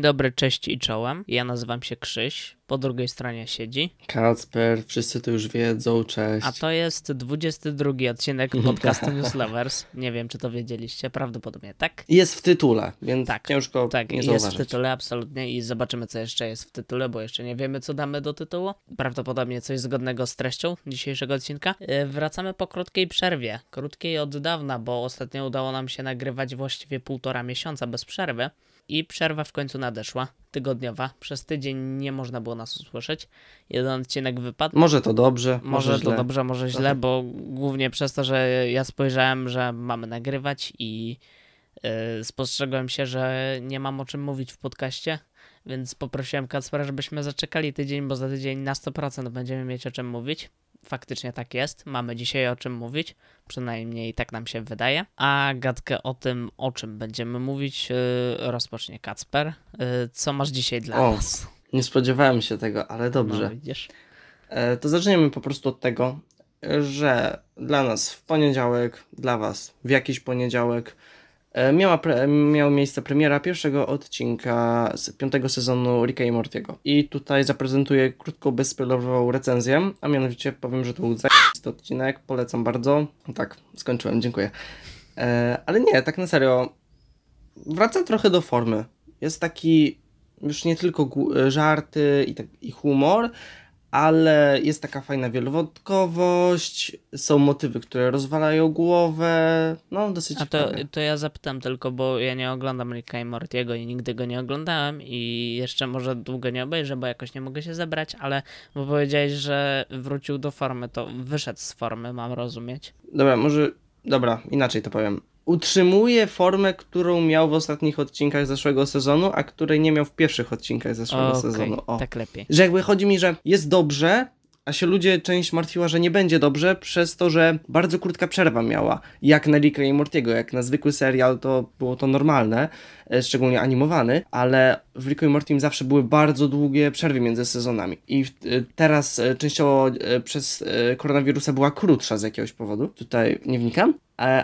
Dzień dobry, cześć i czołem. Ja nazywam się Krzyś, po drugiej stronie siedzi. Kacper, wszyscy to już wiedzą, cześć. A to jest 22 odcinek podcastu News Lovers. Nie wiem, czy to wiedzieliście, prawdopodobnie tak. Jest w tytule, więc Tak, ciężko Tak, nie jest zauważyć. w tytule, absolutnie i zobaczymy, co jeszcze jest w tytule, bo jeszcze nie wiemy, co damy do tytułu. Prawdopodobnie coś zgodnego z treścią dzisiejszego odcinka. E, Wracamy po krótkiej przerwie, krótkiej od dawna, bo ostatnio udało nam się nagrywać właściwie półtora miesiąca bez przerwy. I przerwa w końcu nadeszła, tygodniowa. Przez tydzień nie można było nas usłyszeć. Jeden odcinek wypadł. Może to dobrze, Może, może, to dobrze, może źle, Trochę. bo głównie przez to, że ja spojrzałem, że mamy nagrywać i yy, spostrzegłem się, że nie mam o czym mówić w podcaście, więc poprosiłem Kacpera, żebyśmy zaczekali tydzień, bo za tydzień na 100% będziemy mieć o czym mówić. Faktycznie tak jest, mamy dzisiaj o czym mówić, przynajmniej tak nam się wydaje. A gadkę o tym, o czym będziemy mówić, yy, rozpocznie Kacper. Yy, co masz dzisiaj dla O, nas? Nie spodziewałem się tego, ale dobrze. No, widzisz? E, to zaczniemy po prostu od tego, że dla nas w poniedziałek, dla was w jakiś poniedziałek pre, miała miejsce premiera pierwszego odcinka z piątego sezonu Ricka i Mortiego. I tutaj zaprezentuję krótką, bezspoilerową recenzję, a mianowicie powiem, że to był zajebisty odcinek, polecam bardzo. Tak, skończyłem, dziękuję. E, ale nie, tak na serio, wraca trochę do formy. Jest taki już nie tylko gu- żarty i, tak, i humor, ale jest taka fajna wielowątkowość, są motywy, które rozwalają głowę, no dosyć A to, to ja zapytam tylko, bo ja nie oglądam Ricka i Mortiego i nigdy go nie oglądałem i jeszcze może długo nie obejrzę, bo jakoś nie mogę się zebrać, ale bo powiedziałeś, że wrócił do formy, to wyszedł z formy, mam rozumieć. Dobra, może, dobra, inaczej to powiem. Utrzymuje formę, którą miał w ostatnich odcinkach zeszłego sezonu, a której nie miał w pierwszych odcinkach zeszłego Okej, sezonu. O. tak lepiej. Że jakby chodzi mi, że jest dobrze, a się ludzie część martwiła, że nie będzie dobrze, przez to, że bardzo krótka przerwa miała. Jak na Ricka i Mortiego, jak na zwykły serial, to było to normalne, e, szczególnie animowany, ale w Ricku i Mortim zawsze były bardzo długie przerwy między sezonami. I e, teraz e, częściowo przez koronawirusa była krótsza z jakiegoś powodu. Tutaj nie wnikam.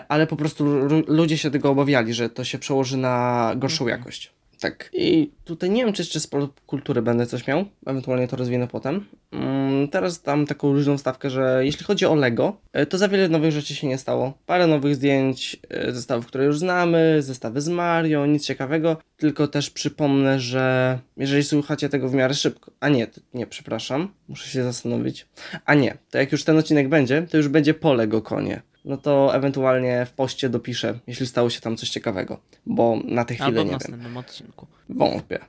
Ale po prostu ludzie się tego obawiali, że to się przełoży na gorszą jakość. Tak. I tutaj nie wiem, czy jeszcze z kultury będę coś miał. Ewentualnie to rozwinę potem. Mm, teraz dam taką różną stawkę, że jeśli chodzi o Lego, e, to za wiele nowych rzeczy się nie stało. Parę nowych zdjęć, e, zestawów, które już znamy, zestawy z Mario, nic ciekawego. Tylko też przypomnę, że jeżeli słuchacie tego w miarę szybko, a nie, nie, przepraszam, muszę się zastanowić. A nie, to jak już ten odcinek będzie, to już będzie po Lego konie. No to ewentualnie w poście dopiszę, jeśli stało się tam coś ciekawego, bo na tę chwilę Albo w nie wiem. następnym odcinku. Wątpię.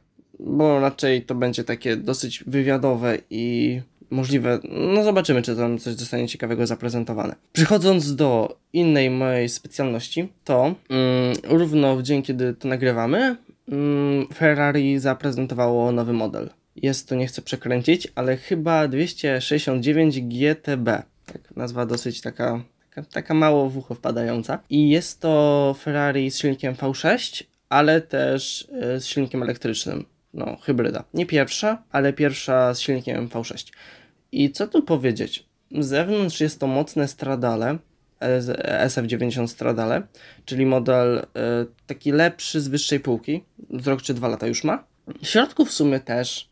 Bo raczej to będzie takie dosyć wywiadowe i możliwe. No zobaczymy, czy tam coś zostanie ciekawego zaprezentowane. Przechodząc do innej mojej specjalności, to mm, równo w dzień, kiedy to nagrywamy, mm, Ferrari zaprezentowało nowy model. Jest to, nie chcę przekręcić, ale chyba 269 GTB. Tak, nazwa dosyć taka, taka, mało w ucho wpadająca. I jest to Ferrari z silnikiem V6, ale też y, z silnikiem elektrycznym. No, hybryda. Nie pierwsza, ale pierwsza z silnikiem V6. I co tu powiedzieć? Z zewnątrz jest to mocne Stradale, e, z- SF90 Stradale, czyli model y, taki lepszy z wyższej półki. Rok czy dwa lata już ma. W środku w sumie też.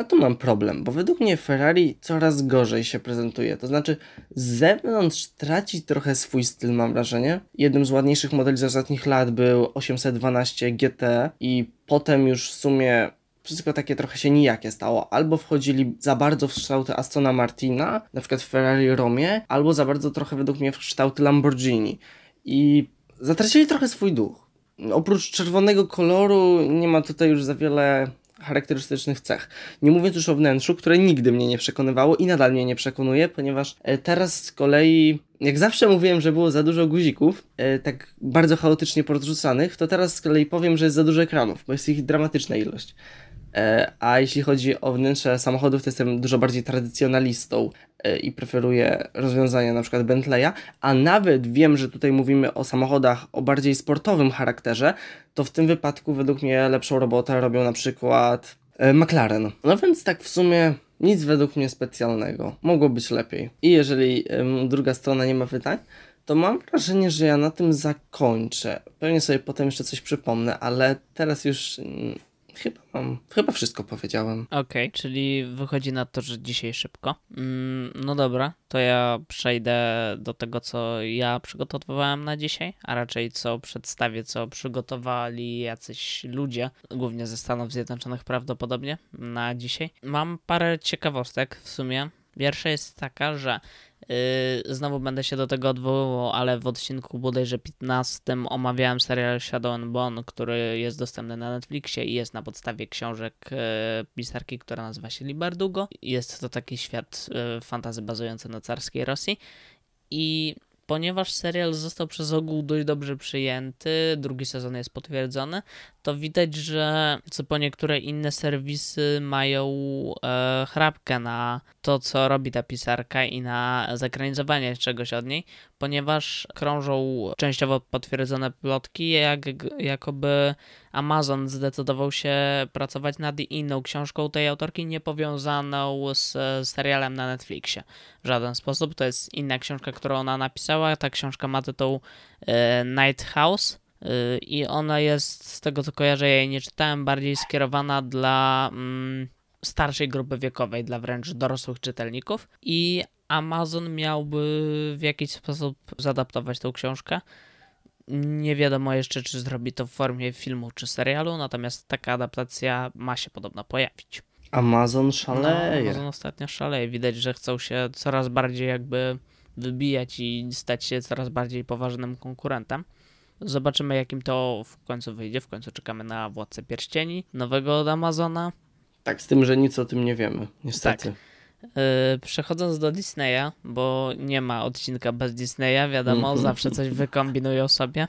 Ja tu mam problem, bo według mnie Ferrari coraz gorzej się prezentuje. To znaczy, z zewnątrz traci trochę swój styl, mam wrażenie. Jednym z ładniejszych modeli z ostatnich lat był 812 GT i potem już w sumie wszystko takie trochę się nijakie stało. Albo wchodzili za bardzo w kształty Astona Martina, na przykład w Ferrari Romie, albo za bardzo trochę według mnie w kształty Lamborghini. I zatracili trochę swój duch. Oprócz czerwonego koloru nie ma tutaj już za wiele charakterystycznych cech. Nie mówiąc już o wnętrzu, które nigdy mnie nie przekonywało i nadal mnie nie przekonuje, ponieważ e, teraz z kolei, jak zawsze mówiłem, że było za dużo guzików, e, tak bardzo chaotycznie porozrzucanych, to teraz z kolei powiem, że jest za dużo ekranów, bo jest ich dramatyczna ilość. E, A jeśli chodzi o wnętrze samochodów, to jestem dużo bardziej tradycjonalistą e, i preferuję rozwiązania na przykład Bentleya, a nawet wiem, że tutaj mówimy o samochodach o bardziej sportowym charakterze, to w tym wypadku według mnie lepszą robotę robią na przykład e, McLaren. No więc tak w sumie nic według mnie specjalnego. Mogło być lepiej. I jeżeli druga strona nie ma pytań, to mam wrażenie, że ja na tym zakończę. Pewnie sobie potem jeszcze coś przypomnę, ale teraz już mm, Chyba mam, chyba wszystko powiedziałem. Okej, okay, czyli wychodzi na to, że dzisiaj szybko. Mm, no dobra, to ja przejdę do tego, co ja przygotowywałem na dzisiaj, a raczej co przedstawię, co przygotowali jacyś ludzie, głównie ze Stanów Zjednoczonych prawdopodobnie na dzisiaj. Mam parę ciekawostek w sumie. Pierwsza jest taka, że znowu będę się do tego odwoływał, ale w odcinku bodajże 15 omawiałem serial Shadow and Bone, który jest dostępny na Netflixie i jest na podstawie książek yy, pisarki, która nazywa się Libardugo. Jest to taki świat yy, fantazy bazujący na carskiej Rosji. I ponieważ serial został przez ogół dość dobrze przyjęty, drugi sezon jest potwierdzony, to widać, że co po niektóre inne serwisy mają e, chrapkę na to, co robi ta pisarka i na zakranizowanie czegoś od niej, ponieważ krążą częściowo potwierdzone plotki, jak, jakoby Amazon zdecydował się pracować nad inną książką tej autorki, niepowiązaną z serialem na Netflixie. W żaden sposób. To jest inna książka, którą ona napisała. Ta książka ma tytuł e, Night House i ona jest, z tego co kojarzę, ja jej nie czytałem, bardziej skierowana dla mm, starszej grupy wiekowej, dla wręcz dorosłych czytelników i Amazon miałby w jakiś sposób zadaptować tą książkę. Nie wiadomo jeszcze, czy zrobi to w formie filmu czy serialu, natomiast taka adaptacja ma się podobno pojawić. Amazon szaleje. No, Amazon ostatnio szaleje. Widać, że chcą się coraz bardziej jakby wybijać i stać się coraz bardziej poważnym konkurentem. Zobaczymy, jakim to w końcu wyjdzie. W końcu czekamy na Władcę Pierścieni, nowego od Amazona. Tak, z tym, że nic o tym nie wiemy, niestety. Tak. Yy, przechodząc do Disneya, bo nie ma odcinka bez Disneya, wiadomo, mm -hmm. zawsze coś wykombinują sobie.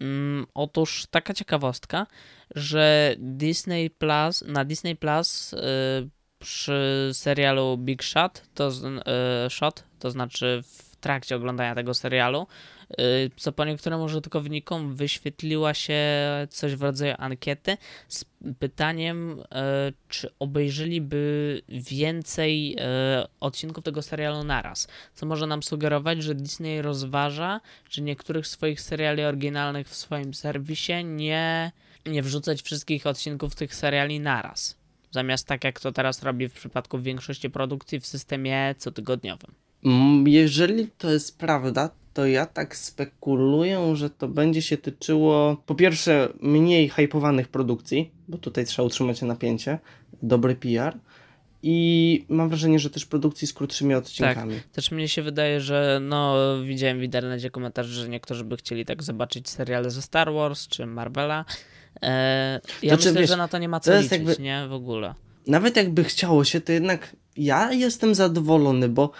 Yy, otóż taka ciekawostka, że Disney Plus, na Disney Plus yy, przy serialu Big Shot, to, y, Shot, to znaczy w trakcie oglądania tego serialu, co po niektórym użytkownikom wyświetliła się coś w rodzaju ankiety z pytaniem, y, czy obejrzeliby więcej y, odcinków tego serialu naraz. Co może nam sugerować, że Disney rozważa, czy niektórych swoich seriali oryginalnych w swoim serwisie nie, nie wrzucać wszystkich odcinków tych seriali naraz. Zamiast tak jak to teraz robi w przypadku większości produkcji w systemie cotygodniowym. Mm, jeżeli to jest prawda, to ja tak spekuluję, że to będzie się tyczyło po pierwsze mniej hypowanych produkcji, bo tutaj trzeba utrzymać napięcie, dobry PR. I mam wrażenie, że też produkcji z krótszymi odcinkami. Tak, też mnie się wydaje, że no widziałem w internecie komentarze, że niektórzy by chcieli tak zobaczyć seriale ze Star Wars czy Marvela. Eee, ja znaczy, myślę, wiesz, że na to nie ma co liczyć, jakby, nie? W ogóle. Nawet jakby chciało się, to jednak ja jestem zadowolony, bo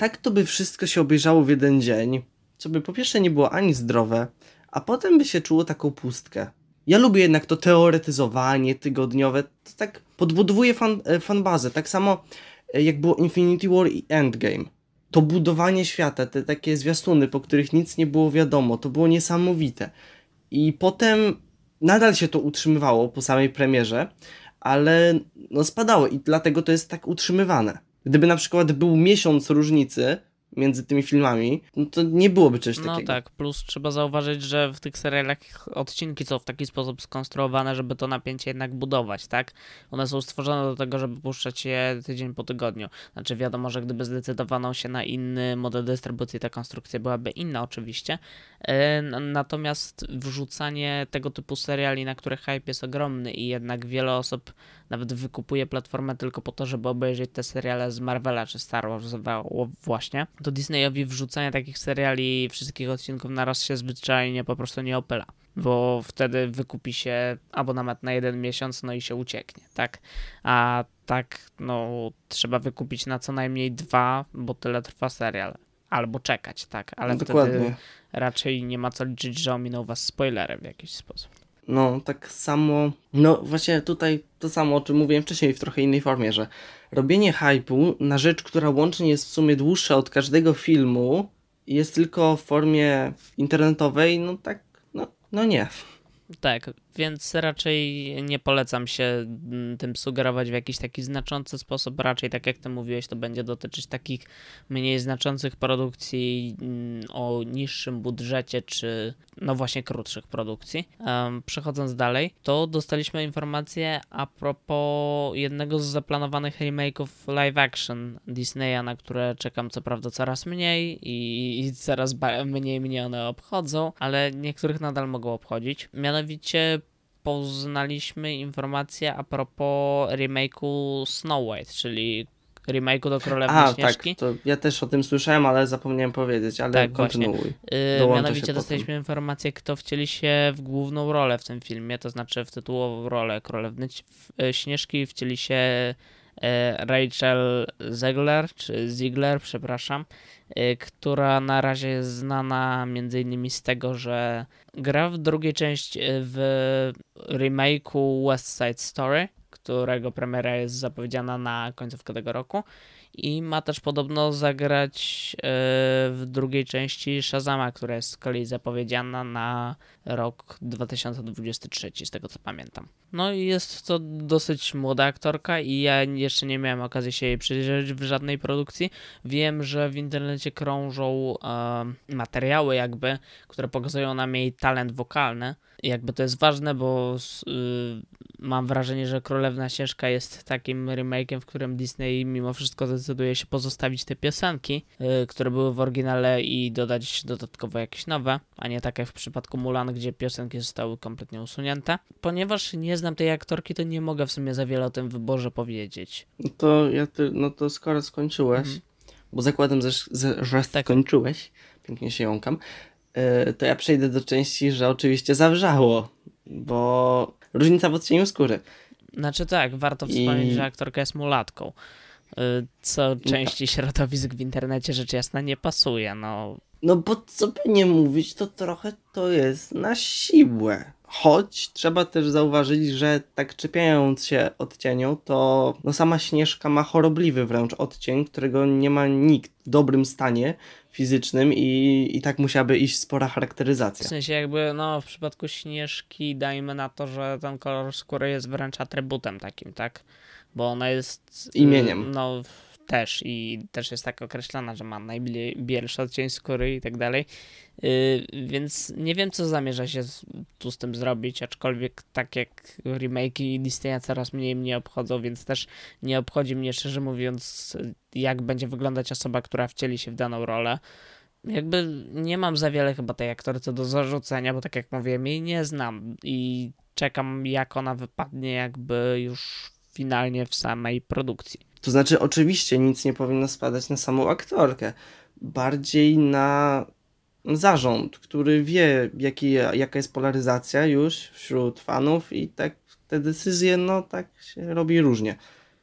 tak to by wszystko się obejrzało w jeden dzień, co by po pierwsze nie było ani zdrowe, a potem by się czuło taką pustkę. Ja lubię jednak to teoretyzowanie tygodniowe, to tak podbudowuje fan, e, fanbazę, tak samo e, jak było Infinity War i Endgame. To budowanie świata, te takie zwiastuny, po których nic nie było wiadomo, to było niesamowite. I potem nadal się to utrzymywało po samej premierze, ale no spadało i dlatego to jest tak utrzymywane. Gdyby na przykład był miesiąc różnicy, między tymi filmami, no to nie byłoby czegoś no takiego. No tak, plus trzeba zauważyć, że w tych serialach odcinki są w taki sposób skonstruowane, żeby to napięcie jednak budować, tak? One są stworzone do tego, żeby puszczać je tydzień po tygodniu. Znaczy wiadomo, że gdyby zdecydowano się na inny model dystrybucji, ta konstrukcja byłaby inna oczywiście. E, natomiast wrzucanie tego typu seriali, na których hype jest ogromny i jednak wiele osób nawet wykupuje platformę tylko po to, żeby obejrzeć te seriale z Marvela czy Star Wars właśnie, to Disneyowi wrzucanie takich seriali wszystkich odcinków na raz się zwyczajnie po prostu nie opyla. Bo wtedy wykupi się abonament na jeden miesiąc, no i się ucieknie, tak? A tak, no, trzeba wykupić na co najmniej dwa, bo tyle trwa serial. Albo czekać, tak? Ale no, wtedy raczej nie ma co liczyć, że ominął was spoilery w jakiś sposób. No, tak samo. No, właśnie tutaj to samo, o czym mówiłem wcześniej, w trochę innej formie, że robienie hypu na rzecz, która łącznie jest w sumie dłuższa od każdego filmu, jest tylko w formie internetowej, no tak, no, no nie. Tak, więc raczej nie polecam się mm, tym sugerować w jakiś taki znaczący sposób. Raczej, tak jak ty mówiłeś, to będzie dotyczyć takich mniej znaczących produkcji mm, o niższym budżecie, czy no właśnie krótszych produkcji. Przechodząc dalej, to dostaliśmy informację a propos jednego z zaplanowanych remake'ów live action Disneya, na które czekam co prawda coraz mniej i coraz mniej mnie one obchodzą, ale niektórych nadal mogą obchodzić. Mianowicie poznaliśmy informację a propos remake'u Snow White, czyli remake'u do Królewnej A, tak, Śnieżki. to ja też o tym słyszałem, ale zapomniałem powiedzieć, ale Tak, kontynuuj. Yy, mianowicie dostaliśmy informację, kto wcieli się w główną rolę w tym filmie, to znaczy w tytułową rolę w- y, Śnieżki wcieli się Rachel Zegler, czy Ziegler, przepraszam, y, która na razie jest znana innymi z tego, że gra w drugiej części y, w remake'u West Side Story, którego premiera jest zapowiedziana na końcówkę tego roku. I ma też podobno zagrać e, w drugiej części Shazama, która jest z kolei zapowiedziana na rok 2023, z tego co pamiętam. No i jest to dosyć młoda aktorka i ja jeszcze nie miałem okazji się jej przyjrzeć w żadnej produkcji. Wiem, że w internecie krążą e, materiały jakby, które pokazują nam jej talent wokalny. Jakby to jest ważne, bo y, mam wrażenie, że Królewna Ścieżka jest takim remake'iem, w którym Disney mimo wszystko decyduje się pozostawić te piosenki, y, które były w oryginale i dodać dodatkowo jakieś nowe, a nie tak jak w przypadku Mulan, gdzie piosenki zostały kompletnie usunięte. Ponieważ nie znam tej aktorki, to nie mogę w sumie za wiele o tym wyborze powiedzieć. No to ja ty, no to skoro skończyłeś, Mhm. bo zakładam, że, że, Tak. skończyłeś, pięknie się jąkam, to ja przejdę do części, że oczywiście zawrzało, bo różnica w odcieniu skóry. Znaczy tak, warto I- wspomnieć, że aktorka jest mulatką. y, Co części środowisk w internecie rzecz jasna nie pasuje. No, No bo co by nie mówić, to trochę to jest na siłę. Choć trzeba też zauważyć, że tak czepiając się odcienią, to no sama Śnieżka ma chorobliwy wręcz odcień, którego nie ma nikt w dobrym stanie fizycznym i, i tak musiałaby iść spora W charakteryzacja. sensie jakby, no w przypadku Śnieżki dajmy na to, że ten kolor skóry jest wręcz atrybutem takim, tak? Bo ona jest... Imieniem. No też i też jest tak określana, że ma najbielszy odcień skóry i tak dalej. Y, Więc nie wiem, co zamierza się tu z tym zrobić, aczkolwiek tak jak remake'i Disneya coraz mniej mnie obchodzą, więc też nie obchodzi mnie, szczerze mówiąc, jak będzie wyglądać osoba, która wcieli się w daną rolę. Jakby nie mam za wiele chyba tej aktorce do zarzucenia, bo tak jak mówiłem, jej nie znam i czekam jak ona wypadnie jakby już finalnie w samej produkcji. To znaczy, oczywiście nic nie powinno spadać na samą aktorkę, bardziej na zarząd, który wie, jaki, jaka jest polaryzacja już wśród fanów i tak te decyzje, no tak się robi różnie.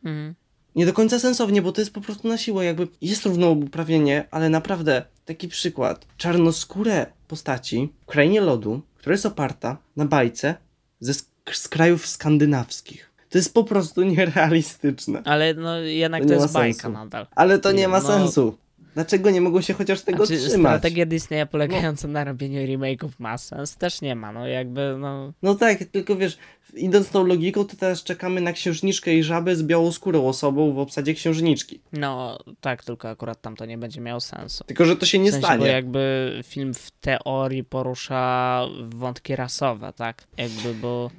Mhm. Nie do końca sensownie, bo to jest po prostu na siłę, jakby jest równouprawnienie, ale naprawdę taki przykład. Czarnoskóre postaci w krainie lodu, która jest oparta na bajce ze sk- z krajów skandynawskich. To jest po prostu nierealistyczne. Ale no jednak To to, jest bajka sensu. nadal. Ale to nie ma No. sensu. Dlaczego nie mogą się chociaż tego Znaczy, trzymać? strategia Disneya polegająca na robieniu remake'ów ma sens? Też nie ma, no jakby no... No tak, tylko wiesz, idąc tą logiką, to teraz czekamy na księżniczkę i żabę z białoskórą osobą w obsadzie księżniczki. No tak, tylko akurat tam to nie będzie miało sensu. Tylko, że to się nie w sensie, stanie. Bo jakby film w teorii porusza wątki rasowe, tak? Jakby, bo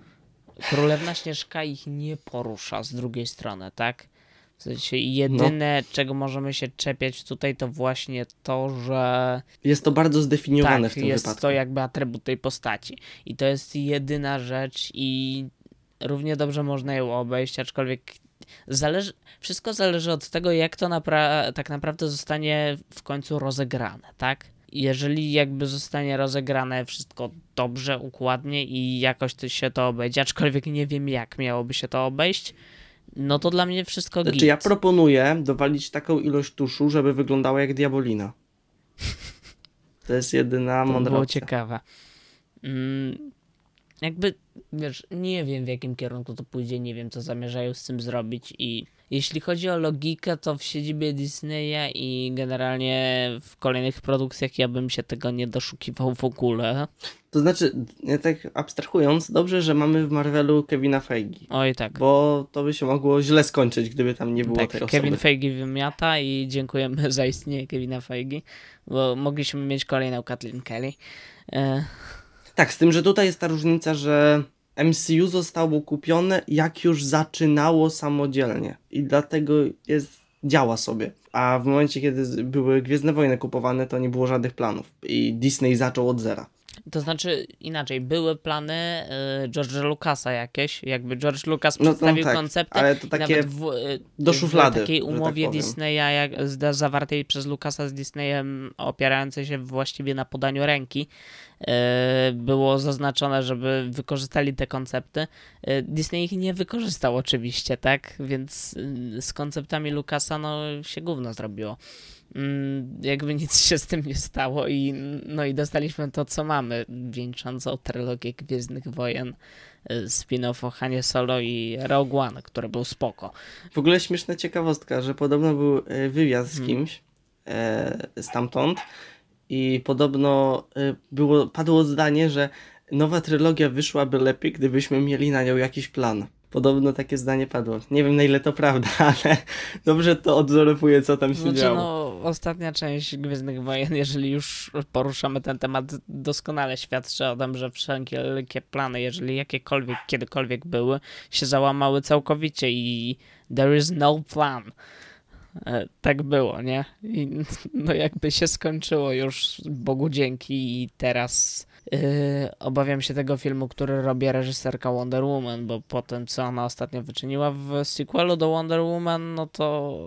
Królewna Śnieżka ich nie porusza z drugiej strony, tak? W sensie jedyne, czego możemy się czepiać tutaj, to właśnie to, że Jest to bardzo zdefiniowane tak, w tym jest wypadku. to jakby atrybut tej postaci. I to jest jedyna rzecz i równie dobrze można ją obejść, aczkolwiek zależy, wszystko zależy od tego, jak to napra- tak naprawdę zostanie w końcu rozegrane, tak? Jeżeli jakby zostanie rozegrane wszystko dobrze, układnie i jakoś to się to obejdzie, aczkolwiek nie wiem jak miałoby się to obejść, no to dla mnie wszystko Znaczy, git. ja proponuję dowalić taką ilość tuszu, żeby wyglądała jak diabolina. To jest jedyna To mądra było opcja. ciekawe. Mm, jakby, wiesz, nie wiem w jakim kierunku to pójdzie, nie wiem co zamierzają z tym zrobić i jeśli chodzi o logikę, to w siedzibie Disneya i generalnie w kolejnych produkcjach ja bym się tego nie doszukiwał w ogóle. To znaczy, tak abstrahując, dobrze, że mamy w Marvelu Kevina Feige. Oj tak. Bo to by się mogło źle skończyć, gdyby tam nie było tak, tej osoby. Kevin Feige wymiata i dziękujemy za istnienie Kevina Feige, bo mogliśmy mieć kolejną Kathleen Kelly. E... Tak, z tym, że tutaj jest ta różnica, że MCU zostało kupione, jak już zaczynało samodzielnie i dlatego jest, działa sobie. A w momencie, kiedy były Gwiezdne Wojny kupowane, to nie było żadnych planów i Disney zaczął od zera. To znaczy inaczej, były plany y, George'a Lucasa jakieś, jakby George Lucas No, no przedstawił tak, koncepty ale to takie nawet w, y, do szuflady, w takiej tak umowie powiem. Disneya jak, z- zawartej przez Lucasa z Disneyem opierającej się właściwie na podaniu ręki y, było zaznaczone, żeby wykorzystali te koncepty. Y, Disney ich nie wykorzystał oczywiście, tak? Więc y, z konceptami Lucasa no się gówno zrobiło. Mm, jakby nic się z tym nie stało i no i dostaliśmy to, co mamy, wieńczącą trylogię Gwiezdnych Wojen, y, spin-off o Hanie Solo i Rogue One, który był spoko. W ogóle śmieszna ciekawostka, że podobno był e, wywiad z Mhm. kimś e, stamtąd i podobno było, padło zdanie, że nowa trylogia wyszłaby lepiej, gdybyśmy mieli na nią jakiś plan. Podobno takie zdanie padło. Nie wiem na ile to prawda, ale dobrze to odwzorowuje, co tam się Znaczy, działo. no, ostatnia część Gwiezdnych Wojen, jeżeli już poruszamy ten temat, doskonale świadczy o tym, że wszelkie plany, jeżeli jakiekolwiek, kiedykolwiek były, się załamały całkowicie i there is no plan. E, Tak było, nie? I no jakby się skończyło już, Bogu dzięki i teraz yy, obawiam się tego filmu, który robi reżyserka Wonder Woman, bo po tym, co ona ostatnio wyczyniła w sequelu do Wonder Woman, no to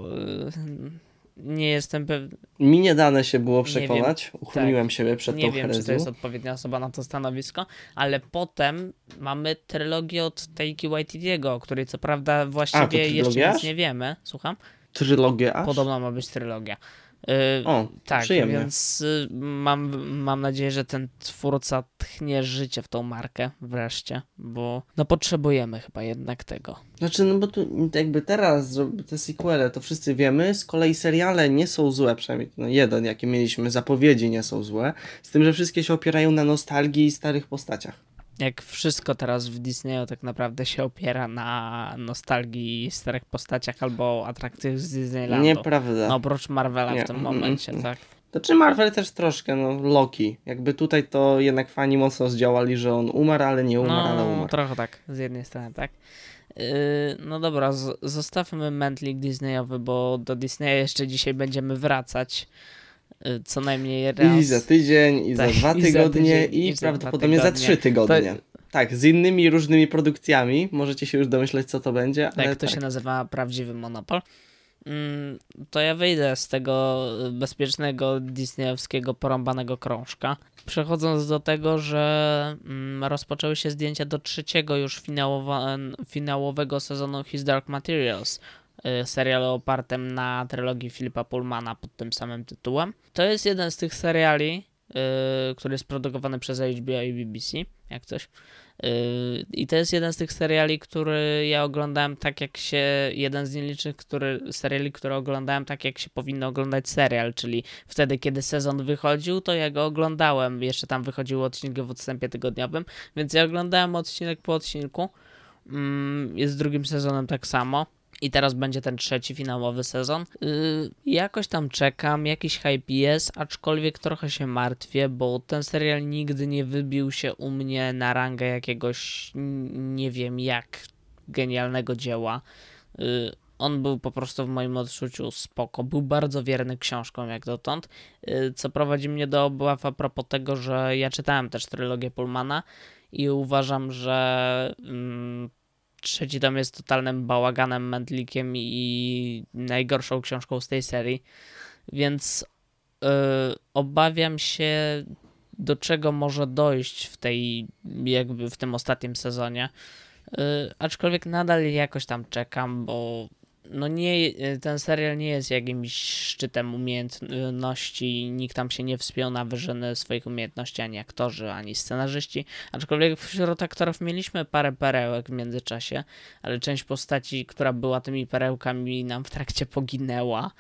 yy, nie jestem pewny, Mi nie dane się było Nie przekonać. Uchroniłem siebie przed nie tą wiem, czy to herezją. jest odpowiednia osoba na to stanowisko, ale potem mamy trylogię od Taiki Waititiego, o której co prawda właściwie jeszcze trylogia? nic nie wiemy. Słucham? Trylogię aż? Podobno ma być trylogia. Yy, O, tak, przyjemnie. więc y, mam, mam nadzieję, że ten twórca tchnie życie w tą markę wreszcie, bo no potrzebujemy chyba jednak tego. Znaczy, no bo tu jakby teraz te sequele to wszyscy wiemy, z kolei seriale nie są złe, przynajmniej no jeden, jaki mieliśmy, zapowiedzi nie są złe, z tym, że wszystkie się opierają na nostalgii i starych postaciach. Jak wszystko teraz w Disneyu tak naprawdę się opiera na nostalgii starych postaciach albo atrakcjach z Disneylandu. Nieprawda. No oprócz Marvela Nie, w tym mm, momencie, mm. tak. To czy Marvel też troszkę, no Loki. Jakby tutaj to jednak fani mocno zdziałali, że on umarł, ale nie umarł, ale No, umarł. trochę tak, z jednej strony, tak. Yy, no dobra, z- zostawmy mętlik Disneyowy, bo do Disneya jeszcze dzisiaj będziemy wracać. Yy, co najmniej raz. I za tydzień, i Tak, za dwa i za tygodnie, tydzień, i, i za prawdopodobnie za tygodnie. trzy tygodnie. To- Tak, z innymi różnymi produkcjami. Możecie się już domyśleć, co to będzie, ale Tak, to tak. się nazywa prawdziwy monopol. Mm, To ja wyjdę z tego bezpiecznego disneyowskiego porąbanego krążka. Przechodząc do tego, że mm, rozpoczęły się zdjęcia do trzeciego już finałowa- finałowego sezonu His Dark Materials, y, serialu opartym na trylogii Filipa Pullmana pod tym samym tytułem. To jest jeden z tych seriali, y, który jest produkowany przez HBO i BBC, jak coś. Yy, I to jest jeden z tych seriali, który ja oglądałem tak, jak się. Jeden z nielicznych który, seriali, które oglądałem tak, jak się powinno oglądać serial, czyli wtedy, kiedy sezon wychodził, to ja go oglądałem. Jeszcze tam wychodziły odcinki w odstępie tygodniowym, więc ja oglądałem odcinek po odcinku. Mm, Jest z drugim sezonem tak samo. I teraz będzie ten trzeci finałowy sezon. Yy, jakoś tam czekam, jakiś hype jest, aczkolwiek trochę się martwię, bo ten serial nigdy nie wybił się u mnie na rangę jakiegoś, nie wiem jak, genialnego dzieła. Yy, on był po prostu w moim odczuciu spoko. Był bardzo wierny książkom jak dotąd, yy, co prowadzi mnie do obaw a propos tego, że ja czytałem też trylogię Pullmana i uważam, że mm, trzeci tom jest totalnym bałaganem, mętlikiem i najgorszą książką z tej serii, więc yy, obawiam się do czego może dojść w tej jakby w tym ostatnim sezonie. Yy, aczkolwiek nadal jakoś tam czekam, bo no nie, ten serial nie jest jakimś szczytem umiejętności, nikt tam się nie wspiął na wyżyny swoich umiejętności, ani aktorzy, ani scenarzyści, aczkolwiek wśród aktorów mieliśmy parę perełek w międzyczasie, ale część postaci, która była tymi perełkami nam w trakcie poginęła,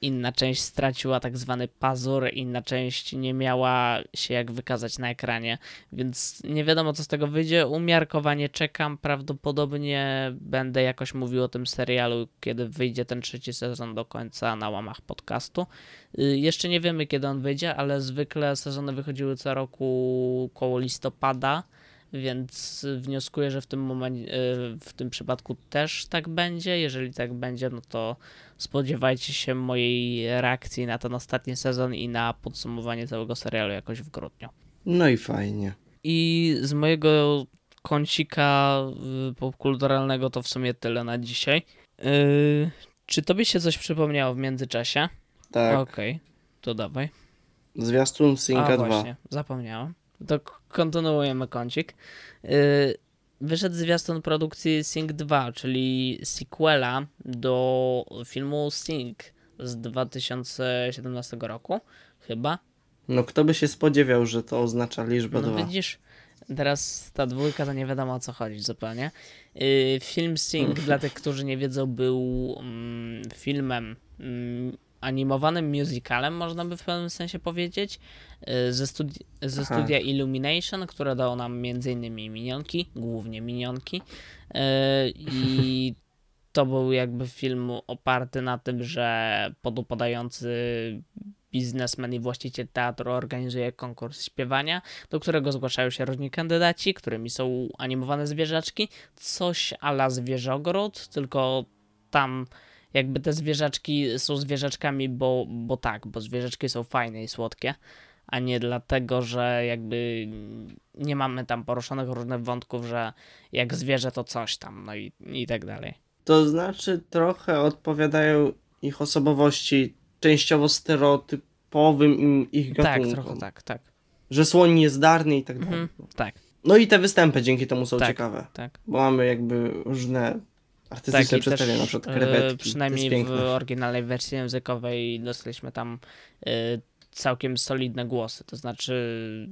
inna część straciła tak zwany pazur, inna część nie miała się jak wykazać na ekranie, więc nie wiadomo co z tego wyjdzie. Umiarkowanie czekam, prawdopodobnie będę jakoś mówił o tym serialu, kiedy wyjdzie ten trzeci sezon do końca na łamach podcastu. Yy, jeszcze nie wiemy kiedy on wyjdzie, ale zwykle sezony wychodziły co roku koło listopada więc wnioskuję, że w tym momencie, w tym przypadku też tak będzie. Jeżeli tak będzie, no to spodziewajcie się mojej reakcji na ten ostatni sezon i na podsumowanie całego serialu jakoś w grudniu. No i fajnie. I z mojego kącika y, popkulturalnego to w sumie tyle na dzisiaj. Yy, czy tobie się coś przypomniało w międzyczasie? Tak. Okej, okay, to dawaj. Zwiastun Sinka 2. właśnie, zapomniałem. To kontynuujemy kącik. Yy, wyszedł zwiastun produkcji Sing 2, czyli sequela do filmu Sing z 2017 roku, chyba. No kto by się spodziewał, że to oznacza liczbę no, 2. widzisz, teraz ta dwójka to nie wiadomo o co chodzi zupełnie. Yy, film Sing, dla tych, którzy nie wiedzą, był mm, filmem mm, animowanym musicalem, można by w pewnym sensie powiedzieć, y, ze, studi ze studia Illumination, które dało nam m.in. minionki, głównie minionki. Y, I to był jakby film oparty na tym, że podupadający biznesmen i właściciel teatru organizuje konkurs śpiewania, do którego zgłaszają się różni kandydaci, którymi są animowane zwierzaczki, coś ala zwierzogród, tylko tam jakby te zwierzaczki są zwierzaczkami, bo, bo tak, bo zwierzaczki są fajne i słodkie, a nie dlatego, że jakby nie mamy tam poruszonych różnych wątków, że jak zwierzę to coś tam, no i, i tak dalej. To znaczy trochę odpowiadają ich osobowości częściowo stereotypowym ich tak, gatunkom. Tak, trochę tak, tak. Że słoń jest darny i tak dalej. Mhm, tak. No i te występy dzięki temu są tak, ciekawe. Tak. Bo mamy jakby różne artystyczne tak, przedstawienia, na przykład e, krewetki. Przynajmniej w oryginalnej wersji językowej dostaliśmy tam y, całkiem solidne głosy. To znaczy,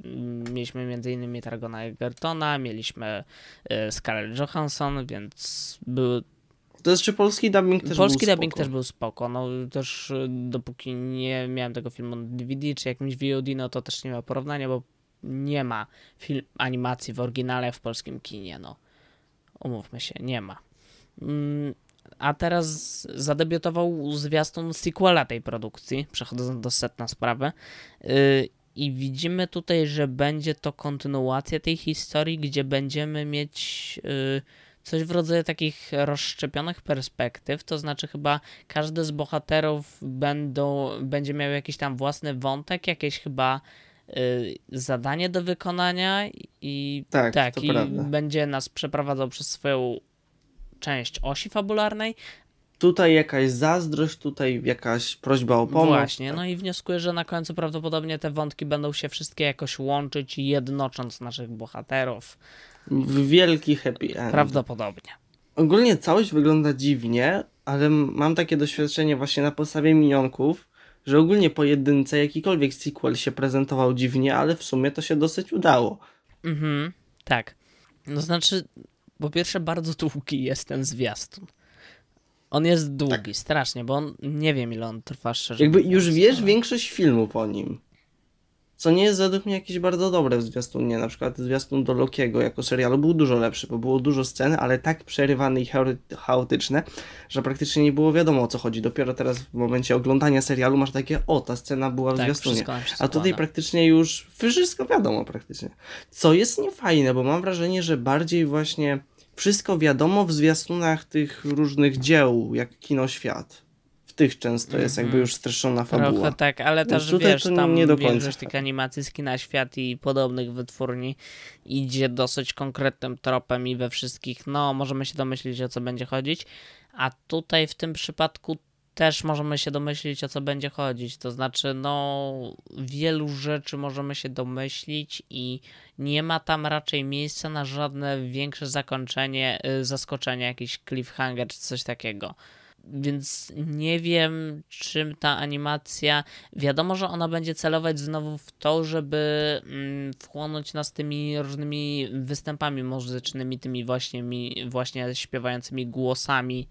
mm, mieliśmy m.in. Targona Egertona, mieliśmy y, Scarlett Johansson, więc były. To jest, czy polski dubbing też polski był dubbing spoko? też był spoko. No też dopóki nie miałem tego filmu na DVD czy jakimś VOD, no to też nie ma porównania, bo nie ma film animacji w oryginale w polskim kinie, no. Umówmy się, nie ma. Mm, a teraz zadebiutował zwiastun sequela tej produkcji, przechodząc do setna sprawy. Y, I widzimy tutaj, że będzie to kontynuacja tej historii, gdzie będziemy mieć y, coś w rodzaju takich rozszczepionych perspektyw, to znaczy chyba każdy z bohaterów będą, będzie miał jakiś tam własny wątek, jakieś chyba y, zadanie do wykonania i tak, tak i będzie nas przeprowadzał przez swoją część osi fabularnej. Tutaj jakaś zazdrość, tutaj jakaś prośba o pomoc. Właśnie, no i wnioskuję, że na końcu prawdopodobnie te wątki będą się wszystkie jakoś łączyć, jednocząc naszych bohaterów. W wielki happy end. Prawdopodobnie. Ogólnie całość wygląda dziwnie, ale mam takie doświadczenie właśnie na podstawie minionków, że ogólnie pojedynce jakikolwiek sequel się prezentował dziwnie, ale w sumie to się dosyć udało. Mhm, tak. No znaczy, po pierwsze, bardzo długi jest ten zwiastun. On jest długi, tak. strasznie, bo on nie wiem ile on trwa szczerze. Jakby już wiesz większość filmu po nim. Co nie jest według mnie jakieś bardzo dobre w zwiastunie. Na przykład zwiastun do Lokiego jako serialu był dużo lepszy, bo było dużo scen, ale tak przerywane i chaotyczne, że praktycznie nie było wiadomo o co chodzi. Dopiero teraz w momencie oglądania serialu masz takie, o, ta scena była w tak, zwiastunie. A tutaj praktycznie już wszystko wiadomo praktycznie. Co jest niefajne, bo mam wrażenie, że bardziej właśnie wszystko wiadomo w zwiastunach tych różnych dzieł, jak Kino Świat tych często jest jakby mhm. już streszczona fabuła. Trochę tak, ale Więc też wiesz, tam nie do końca. tych animacji z kina świat i podobnych wytwórni idzie dosyć konkretnym tropem i we wszystkich, no możemy się domyślić o co będzie chodzić, a tutaj w tym przypadku też możemy się domyślić, o co będzie chodzić. To znaczy, no, wielu rzeczy możemy się domyślić i nie ma tam raczej miejsca na żadne większe zakończenie, y, zaskoczenie, jakiś cliffhanger czy coś takiego więc nie wiem, czym ta animacja. Wiadomo, że ona będzie celować znowu w to, żeby mm, wchłonąć nas tymi różnymi występami muzycznymi, tymi właśnie, właśnie śpiewającymi głosami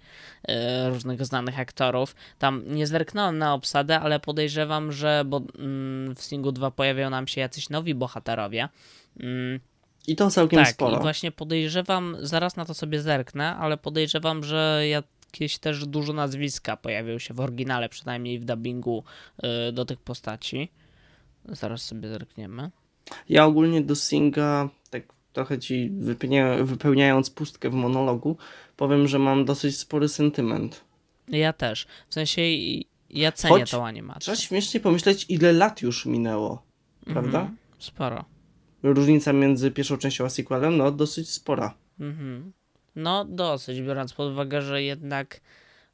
y, różnych znanych aktorów. Tam nie zerknąłem na obsadę, ale podejrzewam, że bo mm, w Singu 2 pojawiają nam się jacyś nowi bohaterowie. Mm, I to całkiem tak, sporo. i właśnie podejrzewam, zaraz na to sobie zerknę, ale podejrzewam, że ja jakieś też dużo nazwiska pojawią się w oryginale, przynajmniej w dubbingu y, do tych postaci. Zaraz sobie zerkniemy. Ja ogólnie do Singa, tak trochę ci wypełnia, wypełniając pustkę w monologu, powiem, że mam dosyć spory sentyment. Ja też. W sensie i- ja cenię Choć tą animację. Trzeba śmiesznie pomyśleć, ile lat już minęło, prawda? Mhm, sporo. Różnica między pierwszą częścią a sequelem, no dosyć spora. Mhm. No dosyć, biorąc pod uwagę, że jednak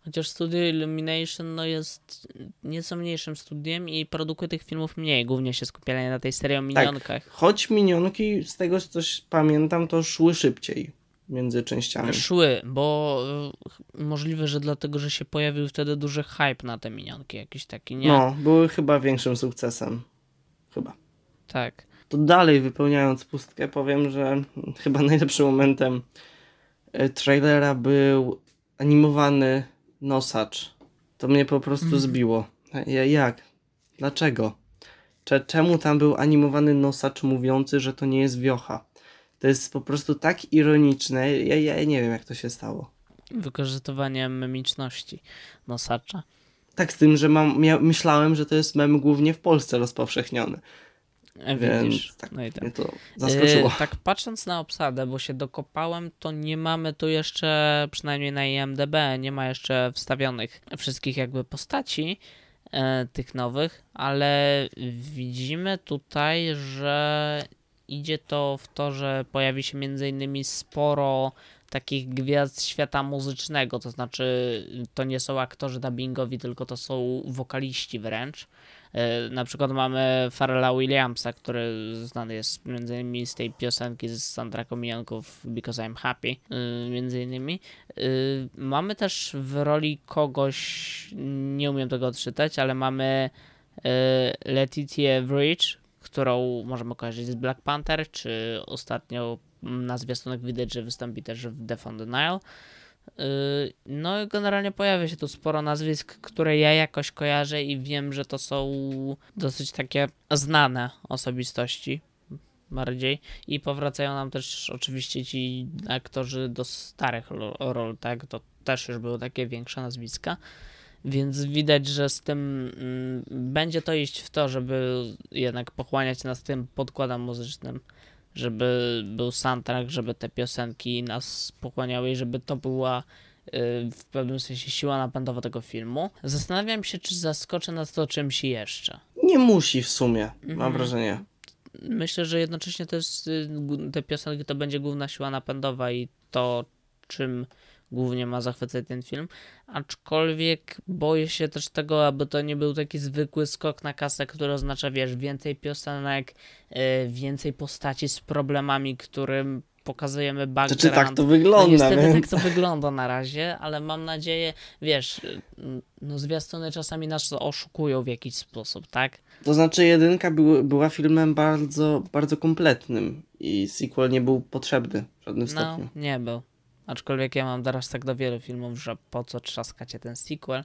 chociaż Studio Illumination no, jest nieco mniejszym studiem i produkuje tych filmów mniej, głównie się skupiali na tej serii o minionkach. Choć minionki, z tego co coś pamiętam, to szły szybciej między częściami. Szły, bo y, możliwe, że dlatego, że się pojawił wtedy duży hype na te minionki, jakiś taki, nie? No, były chyba większym sukcesem. Chyba. Tak. To dalej wypełniając pustkę, powiem, że chyba najlepszym momentem e, trailera był animowany nosacz. To mnie po prostu Mhm. zbiło. Ja, jak? Dlaczego? Cze, czemu tam był animowany nosacz mówiący, że to nie jest wiocha? To jest po prostu tak ironiczne. Ja, ja nie wiem, jak to się stało. Wykorzystywanie memiczności nosacza. Tak z tym, że mam, myślałem, że to jest mem głównie w Polsce rozpowszechniony. E, Więc Widzisz? tak No i tak. mnie to zaskoczyło. E, tak patrząc na obsadę, bo się dokopałem, to nie mamy tu jeszcze, przynajmniej na IMDB, nie ma jeszcze wstawionych wszystkich jakby postaci e, tych nowych, ale widzimy tutaj, że idzie to w to, że pojawi się między innymi sporo takich gwiazd świata muzycznego, to znaczy to nie są aktorzy dubbingowi, tylko to są wokaliści wręcz. E, Na przykład mamy Pharrella Williamsa, który znany jest między innymi z tej piosenki z soundtracku Minionków Because I'm Happy, e, między innymi. E, Mamy też w roli kogoś, nie umiem tego odczytać, ale mamy e, Letitia Bridge, którą możemy kojarzyć z Black Panther, czy ostatnio na zwiastunach widać, że wystąpi też w Death on the Nile. Yy, No generalnie pojawia się tu sporo nazwisk, które ja jakoś kojarzę i wiem, że to są dosyć takie znane osobistości bardziej i powracają nam też oczywiście ci aktorzy do starych ról, tak? To też już były takie większe nazwiska. Więc widać, że z tym mm, będzie to iść w to, żeby jednak pochłaniać nas tym podkładem muzycznym, żeby był soundtrack, żeby te piosenki nas pochłaniały i żeby to była y, w pewnym sensie siła napędowa tego filmu. Zastanawiam się, czy zaskoczy nas to czymś jeszcze. Nie musi w sumie, mam Mhm. wrażenie. Myślę, że jednocześnie to jest, y, te piosenki to będzie główna siła napędowa i to, czym głównie ma zachwycać ten film. Aczkolwiek boję się też tego, aby to nie był taki zwykły skok na kasę, który oznacza, wiesz, więcej piosenek, y, więcej postaci z problemami, którym pokazujemy background. czy tak to No wygląda, niestety więc... tak to wygląda na razie, ale mam nadzieję, wiesz, no zwiastuny czasami nas oszukują w jakiś sposób, tak? To znaczy jedynka był, była filmem bardzo, bardzo kompletnym i sequel nie był potrzebny w żadnym No, stopniu. nie był. Aczkolwiek ja mam teraz tak do wielu filmów, że po co trzaskacie ten sequel.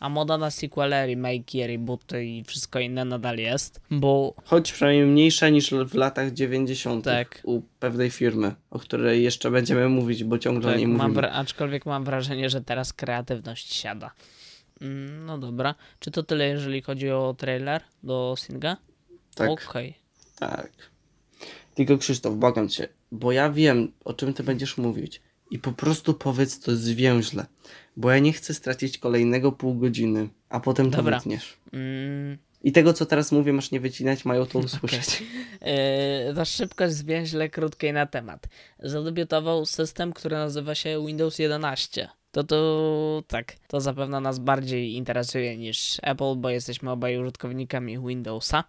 A moda na sequele, remake, rebooty i wszystko inne nadal jest, bo Choć przynajmniej mniejsza niż w latach 90. Tak. u pewnej firmy, o której jeszcze będziemy mówić, bo ciągle tak, mam mówimy. wra- aczkolwiek mam wrażenie, że teraz kreatywność siada. Mm, No dobra, czy to tyle, jeżeli chodzi o trailer do Singa? Tak, Okej. tak. Tylko Krzysztof, błagam cię, bo ja wiem, o czym ty będziesz mówić i po prostu powiedz to zwięźle, bo ja nie chcę stracić kolejnego pół godziny, a potem to Dobra. wytniesz. Mm, I tego, co teraz mówię, masz nie wycinać, mają to usłyszeć. Yy, za szybkość zwięźle krótkiej na temat. Zadebiutował system, który nazywa się Windows 11. to to tak, to zapewne nas bardziej interesuje niż Apple, bo jesteśmy obaj użytkownikami Windowsa.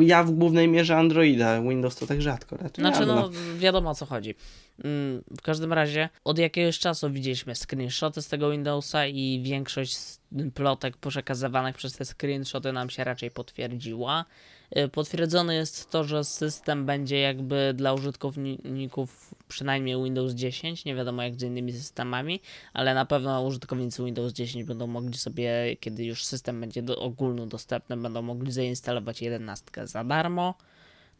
Ja w głównej mierze Androida, Windows to tak rzadko raczej. Znaczy, ale no wiadomo o co chodzi. Mm, W każdym razie, od jakiegoś czasu widzieliśmy screenshoty z tego Windowsa i większość plotek przekazywanych przez te screenshoty nam się raczej potwierdziła. Y, Potwierdzone jest to, że system będzie jakby dla użytkowników przynajmniej Windows 10, nie wiadomo jak z innymi systemami, ale na pewno użytkownicy Windows 10 będą mogli sobie, kiedy już system będzie do, ogólnodostępny, będą mogli zainstalować 11 za darmo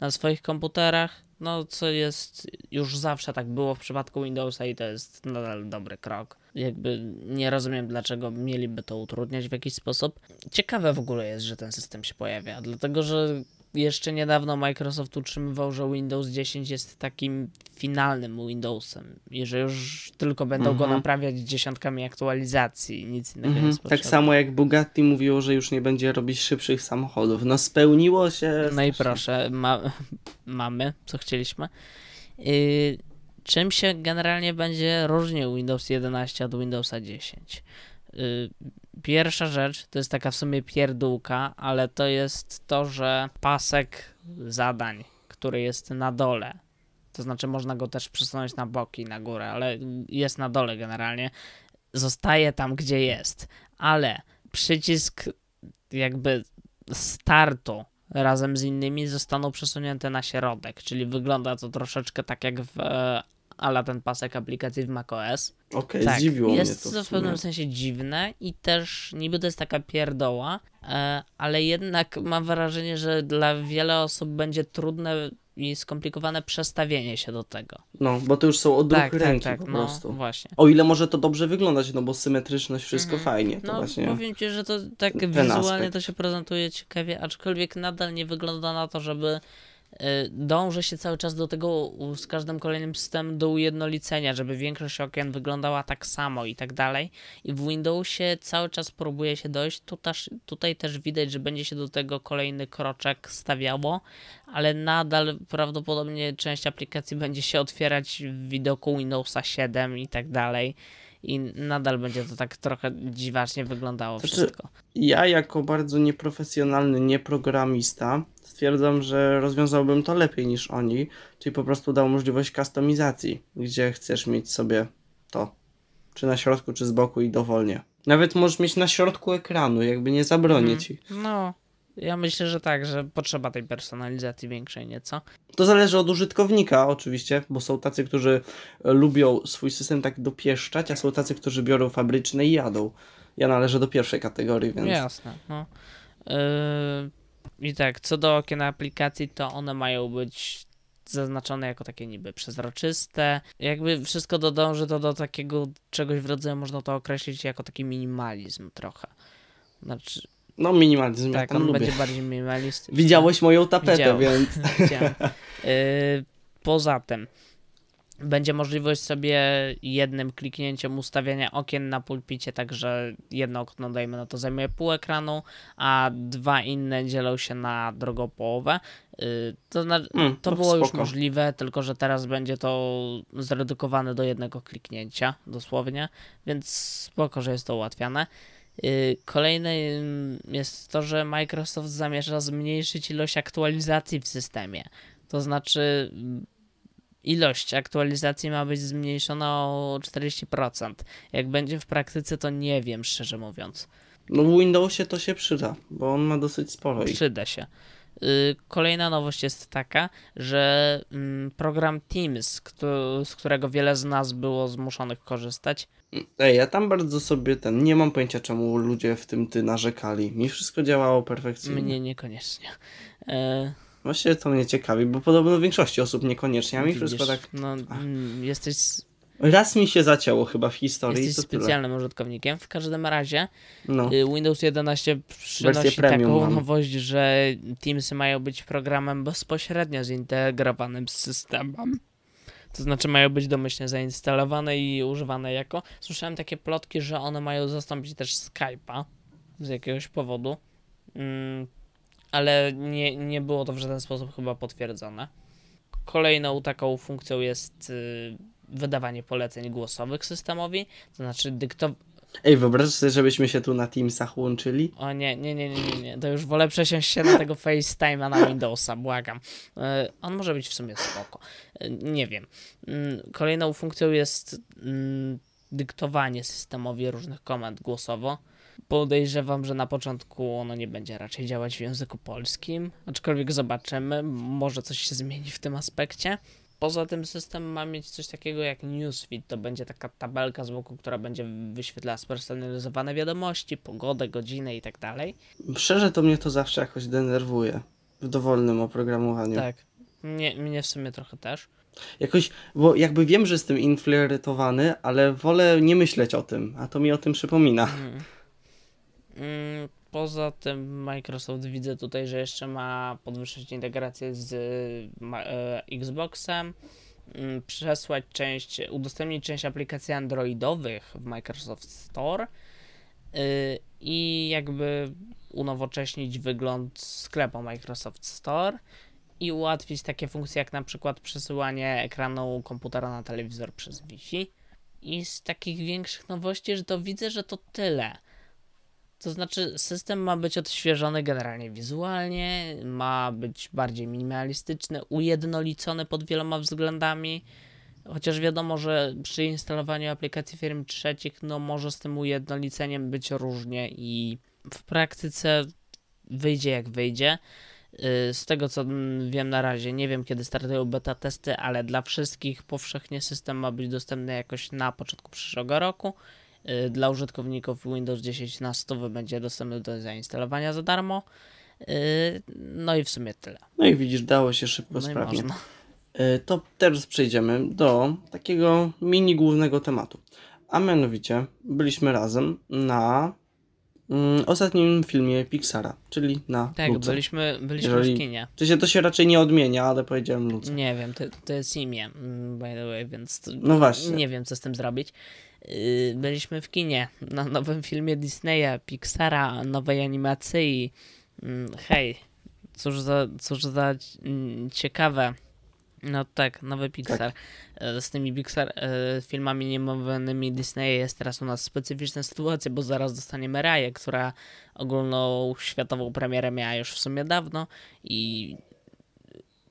na swoich komputerach, no co jest już zawsze tak było w przypadku Windowsa i to jest nadal dobry krok. Jakby nie rozumiem dlaczego mieliby to utrudniać w jakiś sposób. Ciekawe w ogóle jest, że ten system się pojawia, dlatego że jeszcze niedawno Microsoft utrzymywał, że Windows 10 jest takim finalnym Windowsem i że już tylko będą go Mhm. naprawiać dziesiątkami aktualizacji, nic innego nie Mhm. jest Tak samo jak Bugatti mówiło, że już nie będzie robić szybszych samochodów. No spełniło się. No i strasznie. proszę, ma, mamy, co chcieliśmy. Yy, czym się generalnie będzie różnił Windows 11 od Windowsa 10? Yy, pierwsza rzecz to jest taka w sumie pierdółka, ale to jest to, że pasek zadań, który jest na dole, to znaczy można go też przesunąć na boki, na górę, ale jest na dole generalnie, zostaje tam, gdzie jest, ale przycisk jakby startu razem z innymi zostaną przesunięte na środek, czyli wygląda to troszeczkę tak jak w e, ala ten pasek aplikacji w macOS. Okej, tak, zdziwiło jest mnie to to. w pewnym sensie dziwne i też niby to jest taka pierdoła, e, ale jednak mam wrażenie, że dla wiele osób będzie trudne i skomplikowane przestawienie się do tego. No, bo to już są odruchy Tak, tak, ręki tak, po no prostu. właśnie. O ile może to dobrze wyglądać, no bo symetryczność, wszystko Mhm. fajnie. To No, właśnie. powiem ci, że to tak wizualnie aspekt. to się prezentuje ciekawie, aczkolwiek nadal nie wygląda na to, żeby dąży się cały czas do tego z każdym kolejnym systemem do ujednolicenia, żeby większość okien wyglądała tak samo i tak dalej. I w Windowsie cały czas próbuje się dojść. Tutaj, tutaj też widać, że będzie się do tego kolejny kroczek stawiało, ale nadal prawdopodobnie część aplikacji będzie się otwierać w widoku Windowsa 7 i tak dalej. I nadal będzie to tak trochę dziwacznie wyglądało Znaczy, wszystko. Ja jako bardzo nieprofesjonalny nieprogramista stwierdzam, że rozwiązałbym to lepiej niż oni, czyli po prostu dał możliwość kustomizacji, gdzie chcesz mieć sobie to, czy na środku, czy z boku i dowolnie. Nawet możesz mieć na środku ekranu, jakby nie zabronię Mhm. ci. No, ja myślę, że tak, że potrzeba tej personalizacji większej nieco. To zależy od użytkownika oczywiście, bo są tacy, którzy e, lubią swój system tak dopieszczać, a są tacy, którzy biorą fabryczne i jadą. Ja należę do pierwszej kategorii, więc... Jasne, no. Yy, I tak, co do okien aplikacji, to one mają być zaznaczone jako takie niby przezroczyste. Jakby wszystko dodąży to do takiego czegoś w rodzaju, można to określić jako taki minimalizm trochę. Znaczy, No minimalizm, ja tak, tam on lubię. będzie bardziej minimalistyczny. Widziałeś moją tapetę, Widziałem. więc... Widziałem. Y, Poza tym będzie możliwość sobie jednym kliknięciem ustawiania okien na pulpicie, także jedno okno, dajmy na to, zajmuje pół ekranu, a dwa inne dzielą się na drugą połowę. Y, To, zna- Mm, to no było już spoko. możliwe, tylko że teraz będzie to zredukowane do jednego kliknięcia, dosłownie, więc spoko, że jest to ułatwiane. Y, Kolejne jest to, że Microsoft zamierza zmniejszyć ilość aktualizacji w systemie. To znaczy, mm, ilość aktualizacji ma być zmniejszona o 40%. Jak będzie w praktyce, to nie wiem, szczerze mówiąc. No w Windowsie to się przyda, bo on ma dosyć sporo ich. Przyda się. Y, Kolejna nowość jest taka, że mm, program Teams, z którego wiele z nas było zmuszonych korzystać, Ej, ja tam bardzo sobie ten, nie mam pojęcia czemu ludzie w tym ty narzekali. Mi wszystko działało perfekcyjnie. mnie niekoniecznie. E, Właściwie to mnie ciekawi, bo podobno większości osób niekoniecznie, a mi wszystko widzisz, tak... No, mm, jesteś Raz mi się zacięło chyba w historii Jesteś to tyle. specjalnym użytkownikiem. W każdym razie No. y, Windows 11 przynosi taką mam. nowość, że Teamsy mają być programem bezpośrednio zintegrowanym z systemem. To znaczy mają być domyślnie zainstalowane i używane jako. Słyszałem takie plotki, że one mają zastąpić też Skype'a z jakiegoś powodu. Mm, ale nie, nie było to w żaden sposób chyba potwierdzone. Kolejną taką funkcją jest y, wydawanie poleceń głosowych systemowi, to znaczy dyktowanie. Ej, wyobraź sobie, żebyśmy się tu na Teamsach łączyli? O nie, nie, nie, nie, nie, nie, to już wolę przesiąść się na tego FaceTime'a na Windowsa, błagam. E, On może być w sumie spoko. E, Nie wiem. Mm, Kolejną funkcją jest mm, dyktowanie systemowi różnych komend głosowo. Podejrzewam, że na początku ono nie będzie raczej działać w języku polskim, aczkolwiek zobaczymy, może coś się zmieni w tym aspekcie. Poza tym system ma mieć coś takiego jak newsfeed, to będzie taka tabelka z boku, która będzie wyświetlała spersonalizowane wiadomości, pogodę, godzinę i tak dalej. Szczerze to mnie to zawsze jakoś denerwuje w dowolnym oprogramowaniu. Tak. Mnie, mnie w sumie trochę też. Jakoś, bo jakby wiem, że jestem inflerytowany, ale wolę nie myśleć o tym, a to mi o tym przypomina. Mm. Mm, Poza tym Microsoft widzę tutaj, że jeszcze ma podwyższyć integrację z e, Xboxem, mm, przesłać część, udostępnić część aplikacji androidowych w Microsoft Store y, i jakby unowocześnić wygląd sklepu Microsoft Store i ułatwić takie funkcje jak na przykład przesyłanie ekranu komputera na telewizor przez Wi-Fi. I z takich większych nowości, że to widzę, że to tyle. To znaczy, system ma być odświeżony generalnie wizualnie, ma być bardziej minimalistyczny, ujednolicony pod wieloma względami. Chociaż wiadomo, że przy instalowaniu aplikacji firm trzecich, no może z tym ujednoliceniem być różnie i w praktyce wyjdzie jak wyjdzie. Yy, Z tego co wiem na razie, nie wiem kiedy startują beta testy, ale dla wszystkich powszechnie system ma być dostępny jakoś na początku przyszłego roku. Yy, Dla użytkowników Windows 10 na 100 będzie dostępny do zainstalowania za darmo. Yy, No i w sumie tyle. No i widzisz, dało się szybko, No sprawnie. Y, To teraz przejdziemy do takiego mini głównego tematu. A mianowicie byliśmy razem na mm, ostatnim filmie Pixara, czyli na Tak, Luce. byliśmy, byliśmy Jeżeli- w kinie. W sensie to się raczej nie odmienia, ale powiedziałem Luce. Nie wiem, to, to jest imię, mm, by the way, więc to No właśnie. nie wiem, co z tym zrobić. Yy, Byliśmy w kinie na nowym filmie Disneya, Pixara, nowej animacji. Mm, Hej, cóż za, cóż za mm, ciekawe. No tak, nowy Pixar. E, Z tymi Pixar e, filmami niemowanymi Disneya jest teraz u nas specyficzna sytuacja, bo zaraz dostaniemy Raję, która ogólną światową premierę miała już w sumie dawno i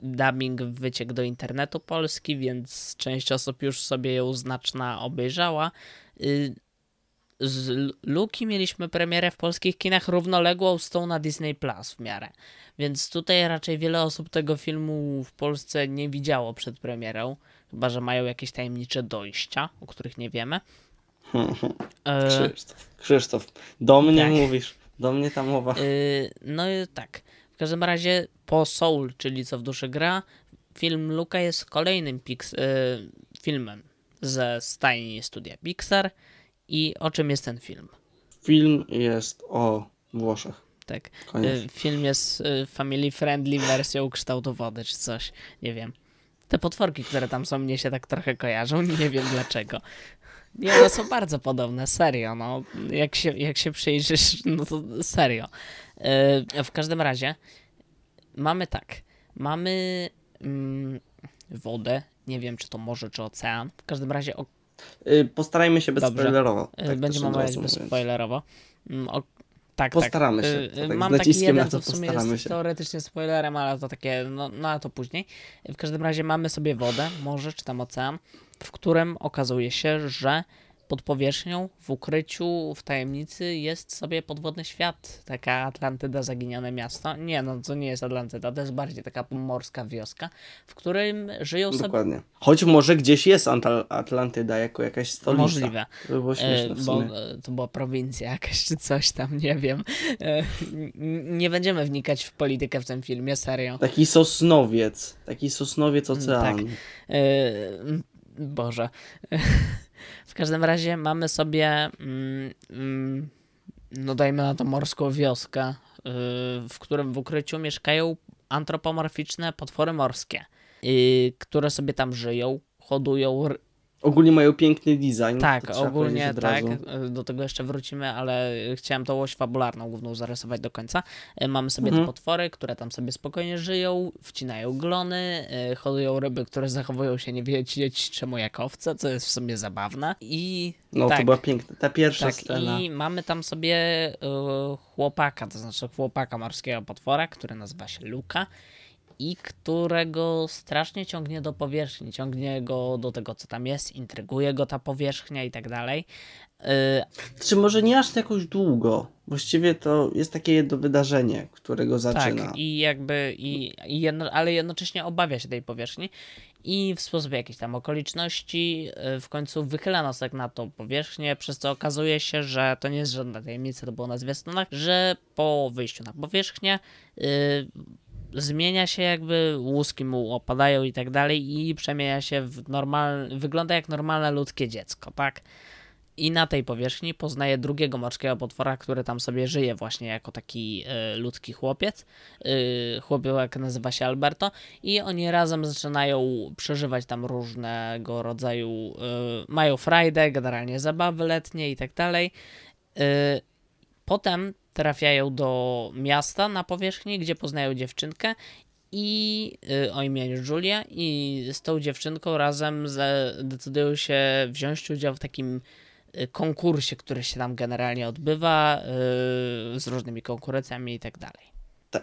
dubbing wyciekł do internetu Polski, więc część osób już sobie ją znaczna obejrzała. Y, Z Luki mieliśmy premierę w polskich kinach równoległą z tą na Disney Plus w miarę. Więc tutaj raczej wiele osób tego filmu w Polsce nie widziało przed premierą. Chyba, że mają jakieś tajemnicze dojścia, o których nie wiemy. E, Krzysztof, Krzysztof, do mnie tak. mówisz, do mnie ta mowa. Yy, no i tak. W każdym razie po Soul, czyli co w duszy gra, film Luka jest kolejnym Pix- yy, filmem ze stajni studia Pixar. I o czym jest ten film? Film jest o Włoszech. Tak. Koniec. Yy, film jest yy, family friendly wersją kształtu wody czy coś. Nie wiem. Te potworki, które tam są, mnie się tak trochę kojarzą. Nie wiem dlaczego. Nie, one są bardzo podobne, serio, no. Jak się, jak się przyjrzysz, no to serio. Yy, w każdym razie mamy tak. Mamy mm, wodę. Nie wiem, czy to morze, czy ocean. W każdym razie o, Y, Postarajmy się bezspoilerowo. yy, tak będziemy omawiać bezspoilerowo. Mm, o, tak, Postaramy tak. się, Yy, to yy, tak Mam taki jeden, to co w sumie jest się. teoretycznie spoilerem, ale to takie, no, no a to później. W każdym razie mamy sobie wodę, morze czy tam ocean, w którym okazuje się, że pod powierzchnią, w ukryciu, w tajemnicy jest sobie podwodny świat. Taka Atlantyda, zaginione miasto. Nie, no to nie jest Atlantyda, to jest bardziej taka morska wioska, w którym żyją sobie... Dokładnie. Choć może gdzieś jest Atlantyda jako jakaś stolica. Możliwe. To by było E, śmieszne w bo sumie. e, to była prowincja jakaś czy coś tam, nie wiem. E, Nie będziemy wnikać w politykę w tym filmie, serio. Taki sosnowiec. Taki sosnowiec oceanu. tak. Boże. W każdym razie mamy sobie, mm, mm, no dajmy na to morską wioskę, y, w którym w ukryciu mieszkają antropomorficzne potwory morskie, y, które sobie tam żyją, hodują Ogólnie mają piękny design. Tak, ogólnie tak. Do tego jeszcze wrócimy, ale chciałem tą oś fabularną główną zarysować do końca. E, mamy sobie mhm. te potwory, które tam sobie spokojnie żyją, wcinają glony, e, hodują ryby, które zachowują się nie wiedzieć czemu jak owce, co jest w sumie zabawne. I no tak, to była piękna, ta pierwsza tak, scena. I mamy tam sobie chłopaka, to znaczy chłopaka morskiego potwora, który nazywa się Luka i którego strasznie ciągnie do powierzchni, ciągnie go do tego, co tam jest, intryguje go ta powierzchnia i tak dalej. Yy... Czy może nie aż jakoś długo? Właściwie to jest takie jedno wydarzenie, którego zaczyna. Tak, i jakby, i, i jedno, ale jednocześnie obawia się tej powierzchni i w sposób jakichś tam okoliczności y, w końcu wychyla nosek na tą powierzchnię, przez co okazuje się, że to nie jest żadna tajemnica, to było na zwiastunach, że po wyjściu na powierzchnię yy, zmienia się jakby, łuski mu opadają i tak dalej i przemienia się w normalne, wygląda jak normalne ludzkie dziecko, tak? I na tej powierzchni poznaje drugiego morskiego potwora, który tam sobie żyje właśnie jako taki y, ludzki chłopiec. Y, chłopiec nazywa się Alberto i oni razem zaczynają przeżywać tam różnego rodzaju, y, mają frajdę, generalnie zabawy letnie i tak dalej. Potem trafiają do miasta na powierzchni, gdzie poznają dziewczynkę i y, o imieniu Julia i z tą dziewczynką razem decydują się wziąć udział w takim y, konkursie, który się tam generalnie odbywa y, z różnymi konkurencjami i tak dalej.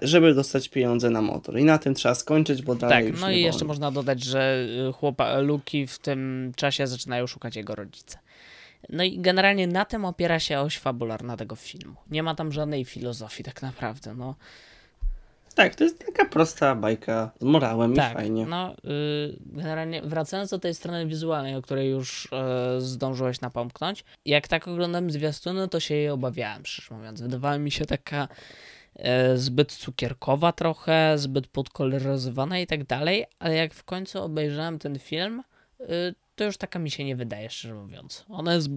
Żeby dostać pieniądze na motor. I na tym trzeba skończyć, bo dalej Tak, no i jeszcze można dodać, że chłopa, Luki w tym czasie zaczynają szukać jego rodzice. No i generalnie na tym opiera się oś fabularna tego filmu. Nie ma tam żadnej filozofii tak naprawdę, no. Tak, to jest taka prosta bajka z morałem tak, i fajnie. No, yy, generalnie wracając do tej strony wizualnej, o której już yy, zdążyłeś napomknąć, jak tak oglądam zwiastuny, to się jej obawiałem, szczerze mówiąc. Wydawała mi się taka yy, zbyt cukierkowa trochę, zbyt podkoloryzowana i tak dalej, ale jak w końcu obejrzałem ten film, y, to już taka mi się nie wydaje, szczerze mówiąc. Ona jest.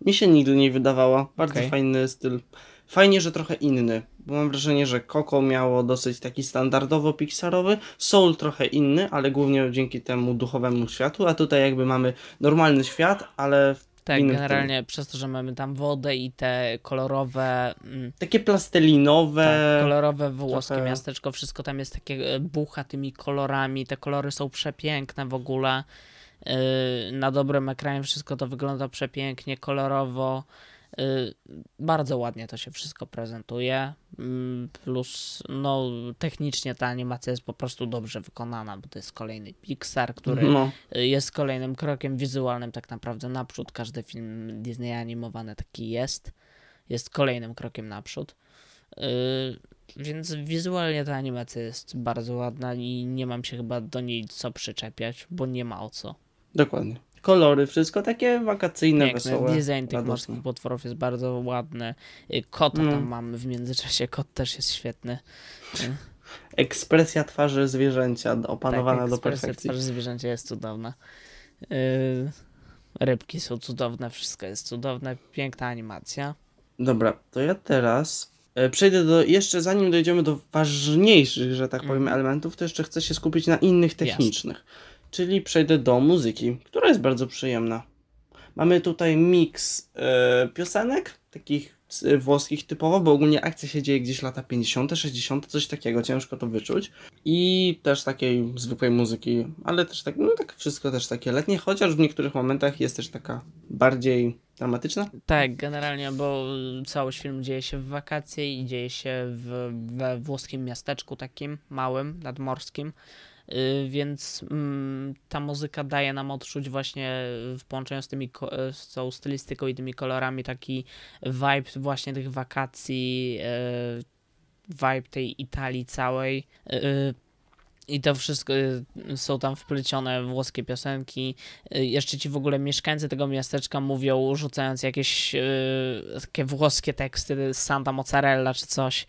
Mi się nigdy nie wydawała. Bardzo okay. fajny styl. Fajnie, że trochę inny, bo mam wrażenie, że Coco miało dosyć taki standardowo pixarowy, Soul trochę inny, ale głównie dzięki temu duchowemu światu, a tutaj jakby mamy normalny świat, ale w tak, generalnie tym. przez to, że mamy tam wodę i te kolorowe. Mm, takie plastelinowe. Tak, kolorowe włoskie trochę... miasteczko, wszystko tam jest takie e, bucha tymi kolorami. Te kolory są przepiękne w ogóle. Y, na dobrym ekranie wszystko to wygląda przepięknie, kolorowo. Y, bardzo ładnie to się wszystko prezentuje. Mm, plus, no, technicznie ta animacja jest po prostu dobrze wykonana, bo to jest kolejny Pixar, który no. jest kolejnym krokiem wizualnym, tak naprawdę naprzód. Każdy film Disney animowany taki jest. Jest kolejnym krokiem naprzód. Y, więc wizualnie ta animacja jest bardzo ładna i nie mam się chyba do niej co przyczepiać, bo nie ma o co. Dokładnie. Kolory, wszystko takie wakacyjne, Piękne. wesołe. Design tych morskich potworów jest bardzo ładny. Y, kota no. tam mamy w międzyczasie, kot też jest świetny. Y. Ekspresja twarzy zwierzęcia opanowana tak, do perfekcji. Ekspresja twarzy zwierzęcia jest cudowna. Yy, rybki są cudowne, wszystko jest cudowne, piękna animacja. Dobra, to ja teraz e, przejdę do, jeszcze zanim dojdziemy do ważniejszych, że tak powiem, mm. elementów, to jeszcze chcę się skupić na innych technicznych. Jasne czyli przejdę do muzyki, która jest bardzo przyjemna. Mamy tutaj miks e, piosenek, takich e, włoskich typowo, bo ogólnie akcja się dzieje gdzieś lata 50., 60., coś takiego, ciężko to wyczuć. I też takiej zwykłej muzyki, ale też tak, no tak wszystko też takie letnie, chociaż w niektórych momentach jest też taka bardziej dramatyczna. Tak, generalnie, bo całość film dzieje się w wakacje i dzieje się w, we włoskim miasteczku takim małym, nadmorskim. Y, więc mm, ta muzyka daje nam odczuć właśnie w połączeniu z, tymi, z tą stylistyką i tymi kolorami taki vibe właśnie tych wakacji, y, vibe tej Italii całej. Y, i to wszystko są tam wplecione włoskie piosenki. Jeszcze ci w ogóle mieszkańcy tego miasteczka mówią, rzucając jakieś takie włoskie teksty, Santa Mozzarella czy coś.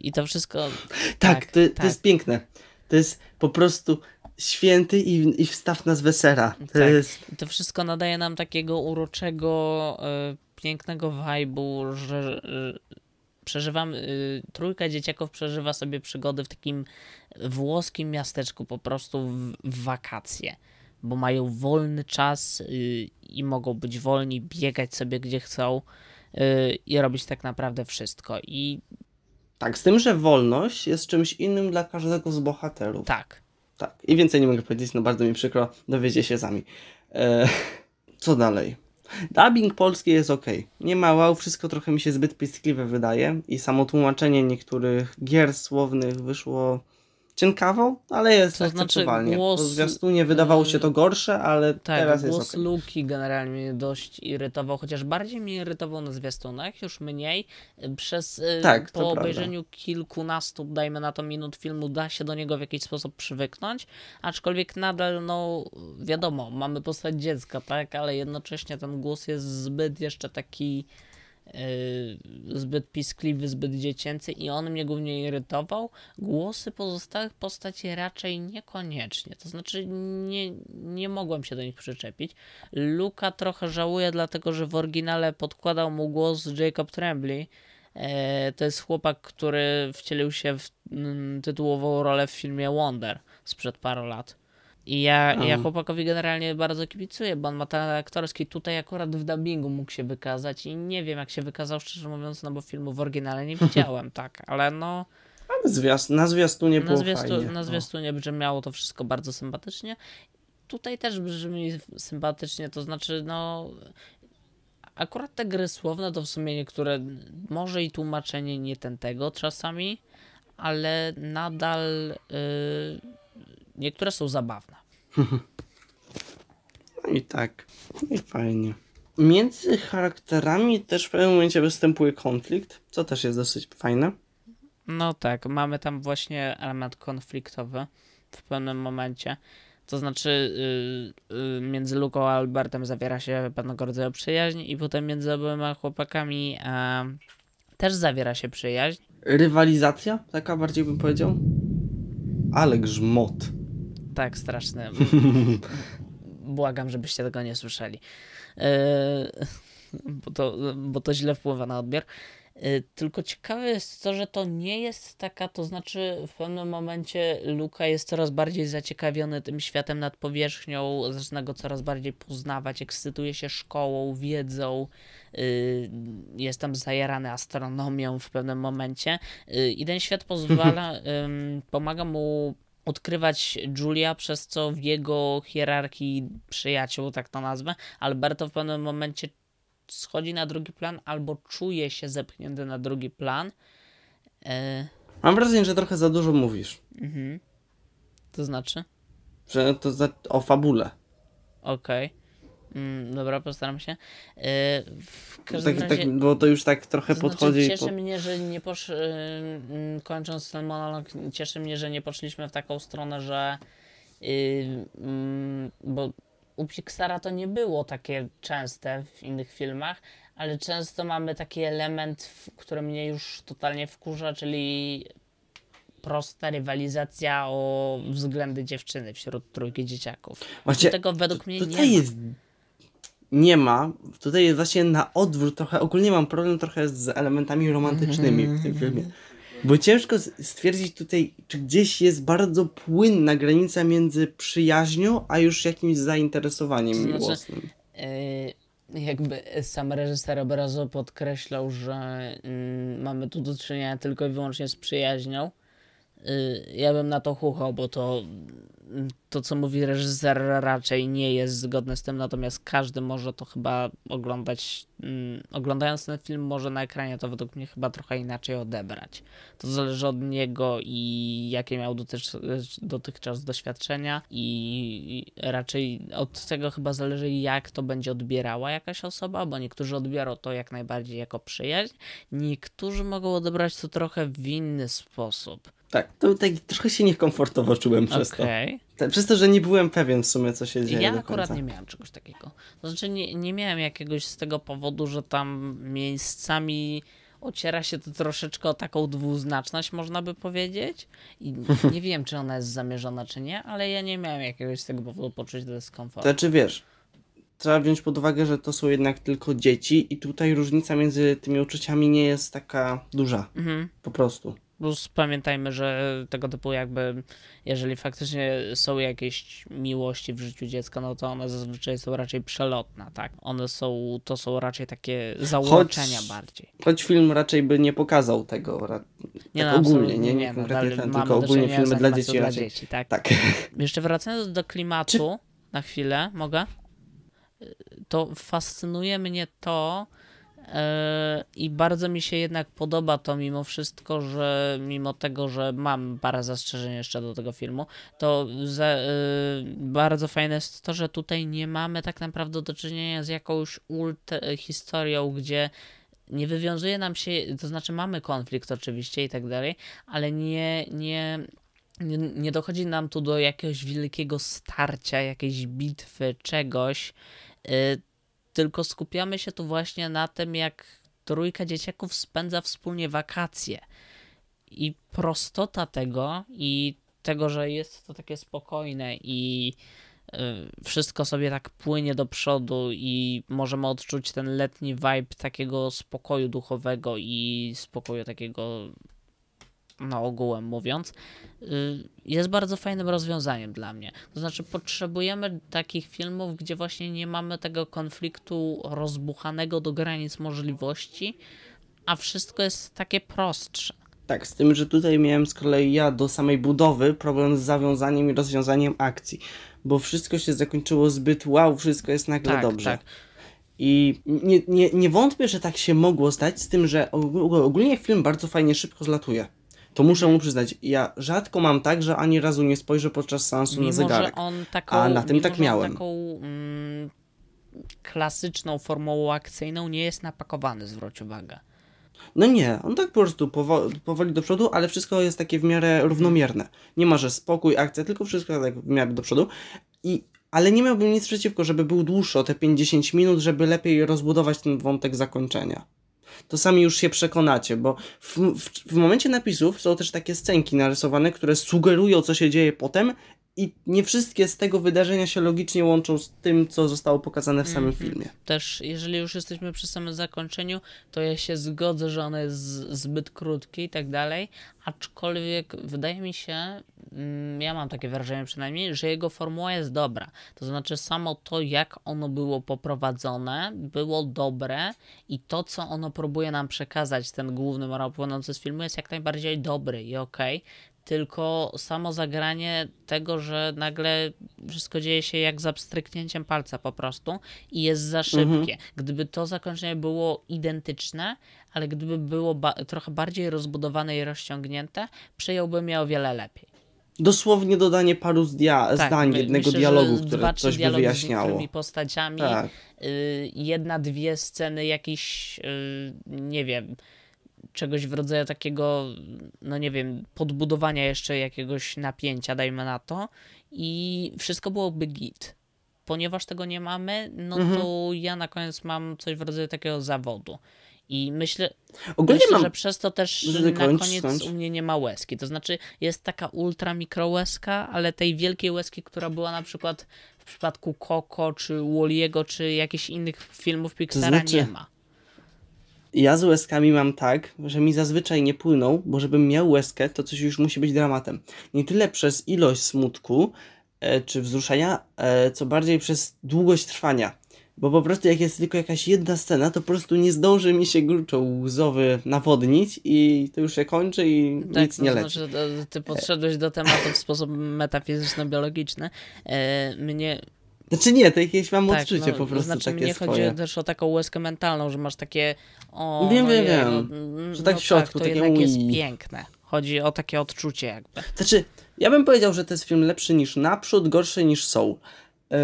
I to wszystko. Tak, tak, to, tak. to jest piękne. To jest po prostu święty i, i wstaw nas wesela. To, tak. jest... to wszystko nadaje nam takiego uroczego, y, pięknego vibe'u, że y, przeżywam, y, trójka dzieciaków przeżywa sobie przygody w takim włoskim miasteczku, po prostu w, w wakacje. bo mają wolny czas y, i mogą być wolni, biegać sobie gdzie chcą y, i robić tak naprawdę wszystko. I Tak, z tym, że wolność jest czymś innym dla każdego z bohaterów. tak, Tak, i więcej nie mogę powiedzieć, no bardzo mi przykro, dowiecie się sami. E, co dalej? Dubbing polski jest ok. Nie ma wow, wszystko trochę mi się zbyt piskliwe wydaje i samo tłumaczenie niektórych gier słownych wyszło cienkawo, ale jest To znaczy głos, zwiastunie wydawało się to gorsze, ale tak, teraz jest głos ok. Luki generalnie mnie dość irytował, chociaż bardziej mnie irytował na zwiastunach, już mniej. Przez y, Tak, po prawda. obejrzeniu kilkunastu, dajmy na to minut filmu, da się do niego w jakiś sposób przywyknąć, aczkolwiek nadal, no wiadomo, mamy postać dziecka, tak, ale jednocześnie ten głos jest zbyt jeszcze taki zbyt piskliwy, zbyt dziecięcy i on mnie głównie irytował. Głosy pozostałych postaci raczej niekoniecznie, to znaczy nie, nie mogłem się do nich przyczepić. Luka trochę żałuję, dlatego że w oryginale podkładał mu głos Jacob Tremblay. E, to jest chłopak, który wcielił się w mm, tytułową rolę w filmie Wonder sprzed paru lat. I ja, ja chłopakowi generalnie bardzo kibicuję, bo on ma talent aktorski. Tutaj akurat w dubbingu mógł się wykazać i nie wiem jak się wykazał, szczerze mówiąc, no bo filmu w oryginale nie widziałem, tak, ale no Ale zwiast, na zwiastunie na, było zwiastu, fajnie. na no. zwiastunie brzmiało to wszystko bardzo sympatycznie. Tutaj też brzmi sympatycznie, to znaczy, no. Akurat te gry słowne to w sumie niektóre, może i tłumaczenie nie ten tego czasami, ale nadal y, niektóre są zabawne. No i tak, no i fajnie. Między charakterami też w pewnym momencie występuje konflikt, co też jest dosyć fajne. No tak, mamy tam właśnie element konfliktowy w pewnym momencie. To znaczy, y, y, między Luką a Albertem zawiera się pewnego rodzaju przyjaźń, i potem między oboma chłopakami e, też zawiera się przyjaźń. Rywalizacja, taka bardziej bym powiedział. Ale grzmot. Tak, straszny. Błagam, żebyście tego nie słyszeli. Yy, bo, to, bo to źle wpływa na odbiór. Yy, Tylko ciekawe jest to, że to nie jest taka, to znaczy w pewnym momencie Luka jest coraz bardziej zaciekawiony tym światem nad powierzchnią, zaczyna go coraz bardziej poznawać, ekscytuje się szkołą, wiedzą, yy, jest tam zajarany astronomią w pewnym momencie yy, i ten świat pozwala, pomaga mu odkrywać Julia, przez co w jego hierarchii przyjaciół, tak to nazwę, Alberto w pewnym momencie schodzi na drugi plan albo czuje się zepchnięty na drugi plan. E, Mam wrażenie, że trochę za dużo mówisz. mhm. To znaczy? Że to za... o fabule. Okej. Mm, dobra, postaram się. E, w każdym Tak, razie... tak, bo to już tak trochę To znaczy, podchodzi. cieszy pod... mnie, że nie posz... y, y, kończąc ten monolog, cieszy mnie, że nie poszliśmy w taką stronę, że y, mm, bo u Pixara to nie było takie częste w innych filmach, ale często mamy taki element, który mnie już totalnie wkurza, czyli prosta rywalizacja o względy dziewczyny wśród trójki dzieciaków. Właśnie, Tego według mnie nie tutaj ma. Nie ma. Tutaj jest właśnie na odwrót trochę. Ogólnie mam problem trochę z elementami romantycznymi w tym filmie. Bo ciężko stwierdzić tutaj, czy gdzieś jest bardzo płynna granica między przyjaźnią, a już jakimś zainteresowaniem To znaczy, miłosnym. Yy, jakby sam reżyser obrazu podkreślał, że mm, mamy tu do czynienia tylko i wyłącznie z przyjaźnią. Yy, ja bym na to chuchał, bo to, mm, to, co mówi reżyser, raczej nie jest zgodne z tym, natomiast każdy może to chyba oglądać. Mm, oglądając ten film, może na ekranie to według mnie chyba trochę inaczej odebrać. To zależy od niego i jakie miał dotychczas doświadczenia, i raczej od tego chyba zależy, jak to będzie odbierała jakaś osoba, bo niektórzy odbiorą to jak najbardziej jako przyjaźń, niektórzy mogą odebrać to trochę w inny sposób. Tak, to tak trochę się niekomfortowo czułem przez to. Okej. Tak, Przez to, że nie byłem pewien w sumie, co się dzieje Ja do akurat końca. nie miałem czegoś takiego. To znaczy, nie, nie miałem jakiegoś z tego powodu, że tam miejscami ociera się to troszeczkę o taką dwuznaczność, można by powiedzieć. I nie wiem, czy ona jest zamierzona, czy nie, ale ja nie miałem jakiegoś z tego powodu poczuć dyskomfortu. Znaczy wiesz, trzeba wziąć pod uwagę, że to są jednak tylko dzieci i tutaj różnica między tymi uczuciami nie jest taka duża. Mhm. Po prostu. Plus pamiętajmy, że tego typu jakby, jeżeli faktycznie są jakieś miłości w życiu dziecka, no to one zazwyczaj są raczej przelotne, tak? One są, to są raczej takie założenia Choć- bardziej. Choć film raczej by nie pokazał tego, ra- Nie, tak no, ogólnie, absolutnie nie, nie no, ten, tylko ogólnie filmy dla dzieci dla raczej. dzieci, tak? Tak. Jeszcze wracając do klimatu na chwilę, mogę? To fascynuje mnie to i bardzo mi się jednak podoba to mimo wszystko, że mimo tego, że mam parę zastrzeżeń jeszcze do tego filmu, to za, e, bardzo fajne jest to, że tutaj nie mamy tak naprawdę do czynienia z jakąś ult historią, gdzie nie wywiązuje nam się, to znaczy mamy konflikt oczywiście i tak dalej, ale nie, nie, nie, nie dochodzi nam tu do jakiegoś wielkiego starcia, jakiejś bitwy, czegoś, y, tylko skupiamy się tu właśnie na tym, jak trójka dzieciaków spędza wspólnie wakacje. I prostota tego i tego, że jest to takie spokojne i y, wszystko sobie tak płynie do przodu i możemy odczuć ten letni vibe takiego spokoju duchowego i spokoju takiego no ogółem mówiąc, y, jest bardzo fajnym rozwiązaniem dla mnie. To znaczy, potrzebujemy takich filmów, gdzie właśnie nie mamy tego konfliktu rozbuchanego do granic możliwości, a wszystko jest takie prostsze. Tak, z tym, że tutaj miałem z kolei ja do samej budowy problem z zawiązaniem i rozwiązaniem akcji, bo wszystko się zakończyło zbyt wow, wszystko jest nagle Tak, dobrze. tak. I nie, nie, nie wątpię, że tak się mogło stać, z tym, że og- ogólnie film bardzo fajnie szybko zlatuje. To muszę mu przyznać, ja rzadko mam tak, że ani razu nie spojrzę podczas seansu na Mimo, zegarek. że on taką, A na tym mimo, tak miałem. taką mm, klasyczną formułą akcyjną nie jest napakowany, zwróć uwagę. No nie, on tak po prostu powo- powoli do przodu, ale wszystko jest takie w miarę równomierne. Nie ma, że spokój, akcja, tylko wszystko tak w miarę do przodu. I, ale nie miałbym nic przeciwko, żeby był dłuższy o te 50 minut, żeby lepiej rozbudować ten wątek zakończenia. To sami już się przekonacie, bo w, w, w momencie napisów są też takie scenki narysowane, które sugerują, co się dzieje potem i nie wszystkie z tego wydarzenia się logicznie łączą z tym, co zostało pokazane w samym Mhm. filmie. Też, jeżeli już jesteśmy przy samym zakończeniu, to ja się zgodzę, że ono jest zbyt krótkie i tak dalej, aczkolwiek wydaje mi się, mm, ja mam takie wrażenie przynajmniej, że jego formuła jest dobra. To znaczy samo to, jak ono było poprowadzone, było dobre i to, co ono próbuje nam przekazać, ten główny morał płynący z filmu, jest jak najbardziej dobry i okej. Tylko samo zagranie tego, że nagle wszystko dzieje się jak za pstryknięciem palca po prostu i jest za szybkie. Gdyby to zakończenie było identyczne, ale gdyby było ba- trochę bardziej rozbudowane i rozciągnięte, przyjąłbym je o wiele lepiej. Dosłownie dodanie paru zdia- zdań, my- jednego myślę, dialogu, które dwa, coś by z wyjaśniało. niektórymi postaciami, Tak. y, jedna, dwie sceny jakiś, y, nie wiem, czegoś w rodzaju takiego, no nie wiem, podbudowania jeszcze jakiegoś napięcia, dajmy na to, i wszystko byłoby git. Ponieważ tego nie mamy, no Mhm. to ja na koniec mam coś w rodzaju takiego zawodu. I myślę, Ogólnie myślę że przez to też na koniec u mnie nie ma łezki. To znaczy jest taka ultra mikro łezka, ale tej wielkiej łezki, która była na przykład w przypadku Coco, czy Walliego, czy jakichś innych filmów Pixara znaczy- nie ma. Ja z łezkami mam tak, że mi zazwyczaj nie płyną, bo żebym miał łezkę, to coś już musi być dramatem. Nie tyle przez ilość smutku e, czy wzruszenia, e, co bardziej przez długość trwania. Bo po prostu jak jest tylko jakaś jedna scena, to po prostu nie zdąży mi się gruczoł łzowy nawodnić i to już się kończy i nic nie to leci. znaczy, to, ty podszedłeś do tematu w sposób metafizyczno-biologiczny. E, mnie Znaczy nie, to jakieś mam tak, odczucie no, po to prostu znaczy takie mnie swoje. chodzi też o taką łezkę mentalną, że masz takie o, Wiem, no wiem, wiem. No, Że tak no w środku, tak, to takie jednak jest piękne. Chodzi o takie odczucie jakby. Znaczy, ja bym powiedział, że to jest film lepszy niż Naprzód, gorszy niż Soul. Yy...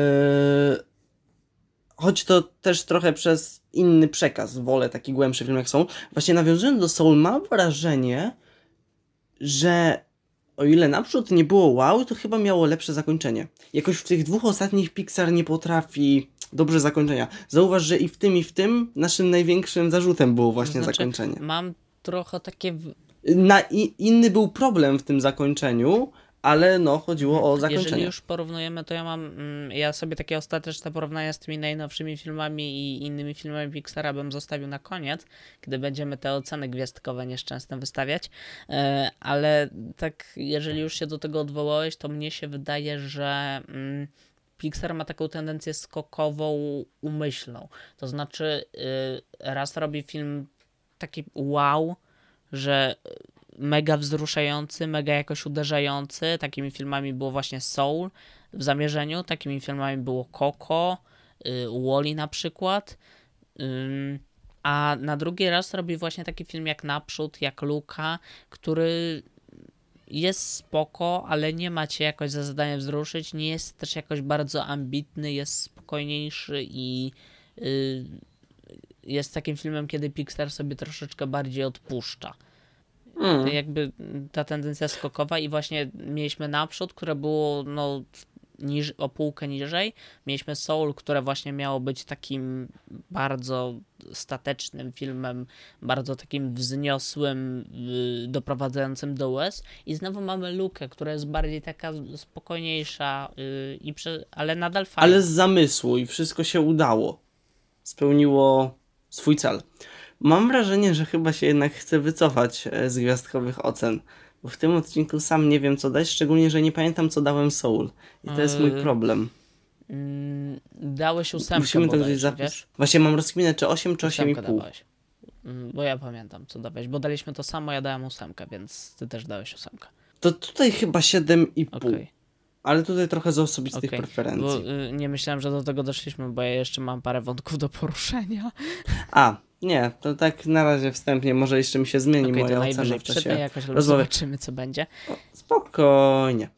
Choć to też trochę przez inny przekaz, wolę taki głębszy film jak Soul. Właśnie nawiązując do Soul, mam wrażenie, że o ile Naprzód nie było wow, to chyba miało lepsze zakończenie. Jakoś w tych dwóch ostatnich Pixar nie potrafi dobrze zakończenia. Zauważ, że i w tym, i w tym naszym największym zarzutem było właśnie znaczy, zakończenie. Mam trochę takie Na, i, inny był problem w tym zakończeniu, ale no, chodziło o zakończenie. Jeżeli już porównujemy, to ja mam, mm, ja sobie takie ostateczne porównania z tymi najnowszymi filmami i innymi filmami Pixara bym zostawił na koniec, gdy będziemy te oceny gwiazdkowe nieszczęsne wystawiać, E, ale tak, jeżeli już się do tego odwołałeś, to mnie się wydaje, że mm, Pixar ma taką tendencję skokową, umyślną. To znaczy, y, raz robi film taki wow, że mega wzruszający, mega jakoś uderzający. Takimi filmami było właśnie Soul w zamierzeniu, takimi filmami było Coco, y, Wally na przykład. A na drugi raz robi właśnie taki film jak Naprzód, jak Luka, który jest spoko, ale nie ma cię jakoś za zadanie wzruszyć, nie jest też jakoś bardzo ambitny, jest spokojniejszy i y, jest takim filmem, kiedy Pixar sobie troszeczkę bardziej odpuszcza. Mm. Jakby ta tendencja skokowa i właśnie mieliśmy naprzód, które było no niż, o półkę niżej. Mieliśmy Soul, które właśnie miało być takim bardzo statecznym filmem, bardzo takim wzniosłym, y, doprowadzającym do łez. I znowu mamy Lukę, która jest bardziej taka spokojniejsza, y, i prze, ale nadal fajna. Ale z zamysłu i wszystko się udało. Spełniło swój cel. Mam wrażenie, że chyba się jednak chcę wycofać e, z gwiazdkowych ocen. Bo w tym odcinku sam nie wiem co dać, szczególnie, że nie pamiętam co dałem Soul. I to jest mój Yy, problem. Mm, Dałeś ósemkę Musimy to gdzieś zapisać. Właśnie mam rozkminę, czy 8 czy Ósemkę 8,5. dawałeś. Mm, Bo ja pamiętam, co dawałeś, bo daliśmy to samo, ja dałem ósemkę, więc ty też dałeś ósemkę. To tutaj chyba 7,5. Okej, Ale tutaj trochę z osobistych okej. preferencji. Bo y, nie myślałem, że do tego doszliśmy, bo ja jeszcze mam parę wątków do poruszenia. A, nie, to tak na razie wstępnie, może jeszcze mi się zmieni to moja ocena w czasie rozmowy. zobaczymy, co będzie. Spokojnie.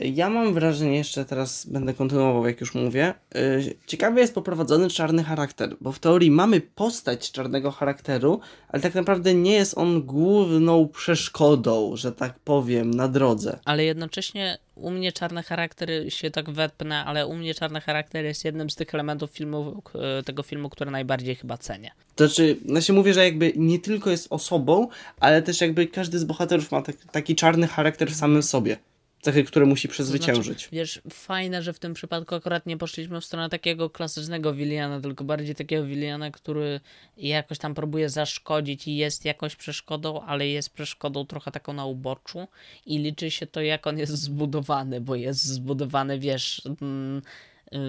Ja mam wrażenie, jeszcze teraz będę kontynuował, jak już mówię. yy, Ciekawie jest poprowadzony czarny charakter, bo w teorii mamy postać czarnego charakteru, ale tak naprawdę nie jest on główną przeszkodą, że tak powiem, na drodze. Ale jednocześnie u mnie czarny charakter się tak wepnę, ale u mnie czarny charakter jest jednym z tych elementów filmu, k- tego filmu, które najbardziej chyba cenię. To znaczy, no się mówię, że jakby nie tylko jest osobą, ale też jakby każdy z bohaterów ma tak, taki czarny charakter w samym sobie. Cechy, które musi przezwyciężyć. Znaczy, wiesz, fajne, że w tym przypadku akurat nie poszliśmy w stronę takiego klasycznego Williana, tylko bardziej takiego Williana, który jakoś tam próbuje zaszkodzić i jest jakoś przeszkodą, ale jest przeszkodą trochę taką na uboczu i liczy się to, jak on jest zbudowany, bo jest zbudowany, wiesz, mm,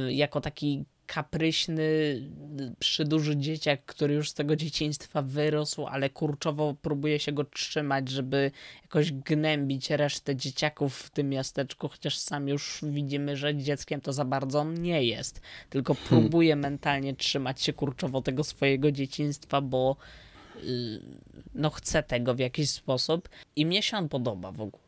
y, jako taki kapryśny, przyduży dzieciak, który już z tego dzieciństwa wyrósł, ale kurczowo próbuje się go trzymać, żeby jakoś gnębić resztę dzieciaków w tym miasteczku, chociaż sam już widzimy, że dzieckiem to za bardzo on nie jest, tylko próbuje mentalnie trzymać się kurczowo tego swojego dzieciństwa, bo y, no chce tego w jakiś sposób i mnie się on podoba w ogóle.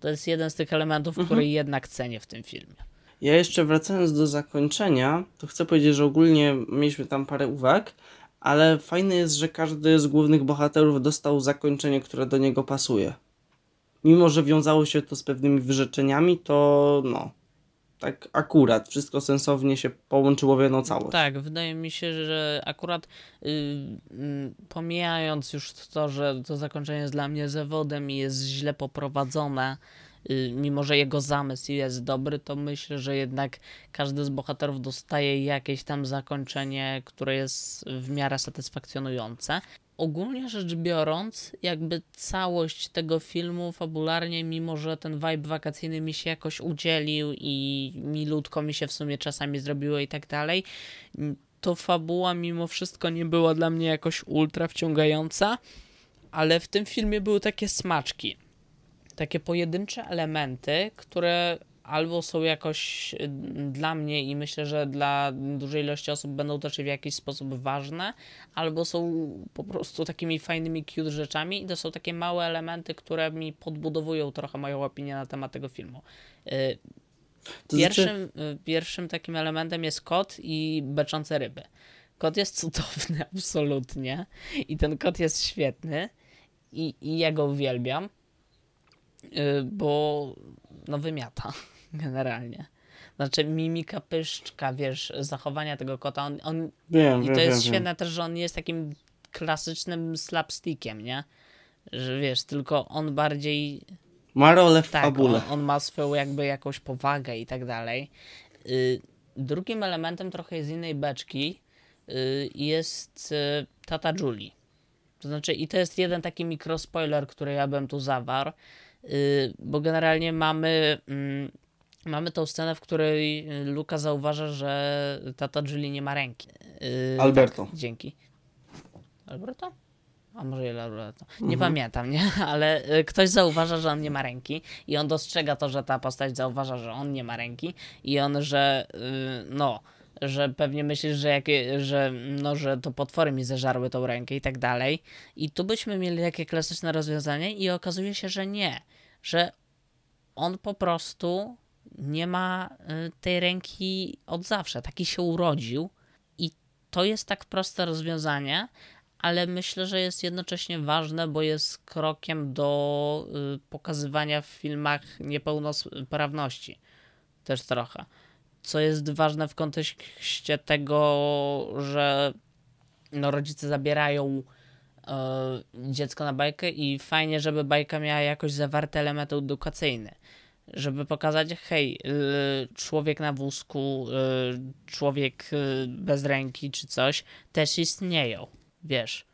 To jest jeden z tych elementów, który jednak cenię w tym filmie. Ja jeszcze wracając do zakończenia, to chcę powiedzieć, że ogólnie mieliśmy tam parę uwag, ale fajne jest, że każdy z głównych bohaterów dostał zakończenie, które do niego pasuje. Mimo, że wiązało się to z pewnymi wyrzeczeniami, to no, tak akurat, wszystko sensownie się połączyło w jedną całość. Tak, wydaje mi się, że akurat y, mm, pomijając już to, że to zakończenie jest dla mnie zawodem i jest źle poprowadzone, mimo że jego zamysł jest dobry, to myślę, że jednak każdy z bohaterów dostaje jakieś tam zakończenie, które jest w miarę satysfakcjonujące. Ogólnie rzecz biorąc, jakby całość tego filmu fabularnie, mimo że ten vibe wakacyjny mi się jakoś udzielił i milutko mi się w sumie czasami zrobiło i tak dalej, to fabuła mimo wszystko nie była dla mnie jakoś ultra wciągająca, ale w tym filmie były takie smaczki, takie pojedyncze elementy, które albo są jakoś y, dla mnie i myślę, że dla dużej ilości osób będą też w jakiś sposób ważne, albo są po prostu takimi fajnymi cute rzeczami i to są takie małe elementy, które mi podbudowują trochę moją opinię na temat tego filmu. Y, To Pierwszym, znaczy, pierwszym takim elementem jest kot i beczące ryby. Kot jest cudowny, absolutnie. I ten kot jest świetny. I, i ja go uwielbiam. Y, Bo no wymiata generalnie. Znaczy mimika pyszczka, wiesz, zachowania tego kota. On, on, wiem, I wiem, to jest wiem, wiem. świetne też, że on jest takim klasycznym slapstickiem, nie? Że wiesz, tylko on bardziej Ma rolę w Tak, on, fabule. on ma swoją jakby jakąś powagę i tak dalej. Y, Drugim elementem trochę z innej beczki y, jest tata Julie. To znaczy, i to jest jeden taki mikrospoiler, który ja bym tu zawarł, bo generalnie mamy, mm, mamy tą scenę, w której y, Luka zauważa, że tata Julie nie ma ręki. Y, Alberto. Tak, dzięki. Alberto? A może i Alberto? Nie pamiętam, nie? Ale y, ktoś zauważa, że on nie ma ręki i on dostrzega to, że ta postać zauważa, że on nie ma ręki i on, że y, no, że pewnie myślisz, że, jakie, że, no, że to potwory mi zeżarły tą rękę i tak dalej. I tu byśmy mieli takie klasyczne rozwiązanie i okazuje się, że nie. Że on po prostu nie ma y, tej ręki od zawsze. Taki się urodził i to jest tak proste rozwiązanie, ale myślę, że jest jednocześnie ważne, bo jest krokiem do y, pokazywania w filmach niepełnosprawności. Też trochę. Co jest ważne w kontekście tego, że no, rodzice zabierają dziecko na bajkę i fajnie, żeby bajka miała jakoś zawarte elementy edukacyjne. Żeby pokazać, hej, człowiek na wózku, y, człowiek y, bez ręki czy coś też istnieją. Wiesz,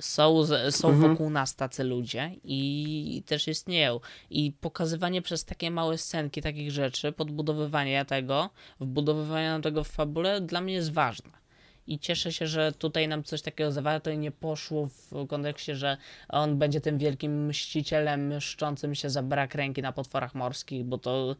są, są Mhm. wokół nas tacy ludzie i też istnieją. I pokazywanie przez takie małe scenki takich rzeczy, podbudowywanie tego, wbudowywanie tego w fabule dla mnie jest ważne. I cieszę się, że tutaj nam coś takiego zawarto i nie poszło w kontekście, że on będzie tym wielkim mścicielem mszczącym się za brak ręki na potworach morskich, bo to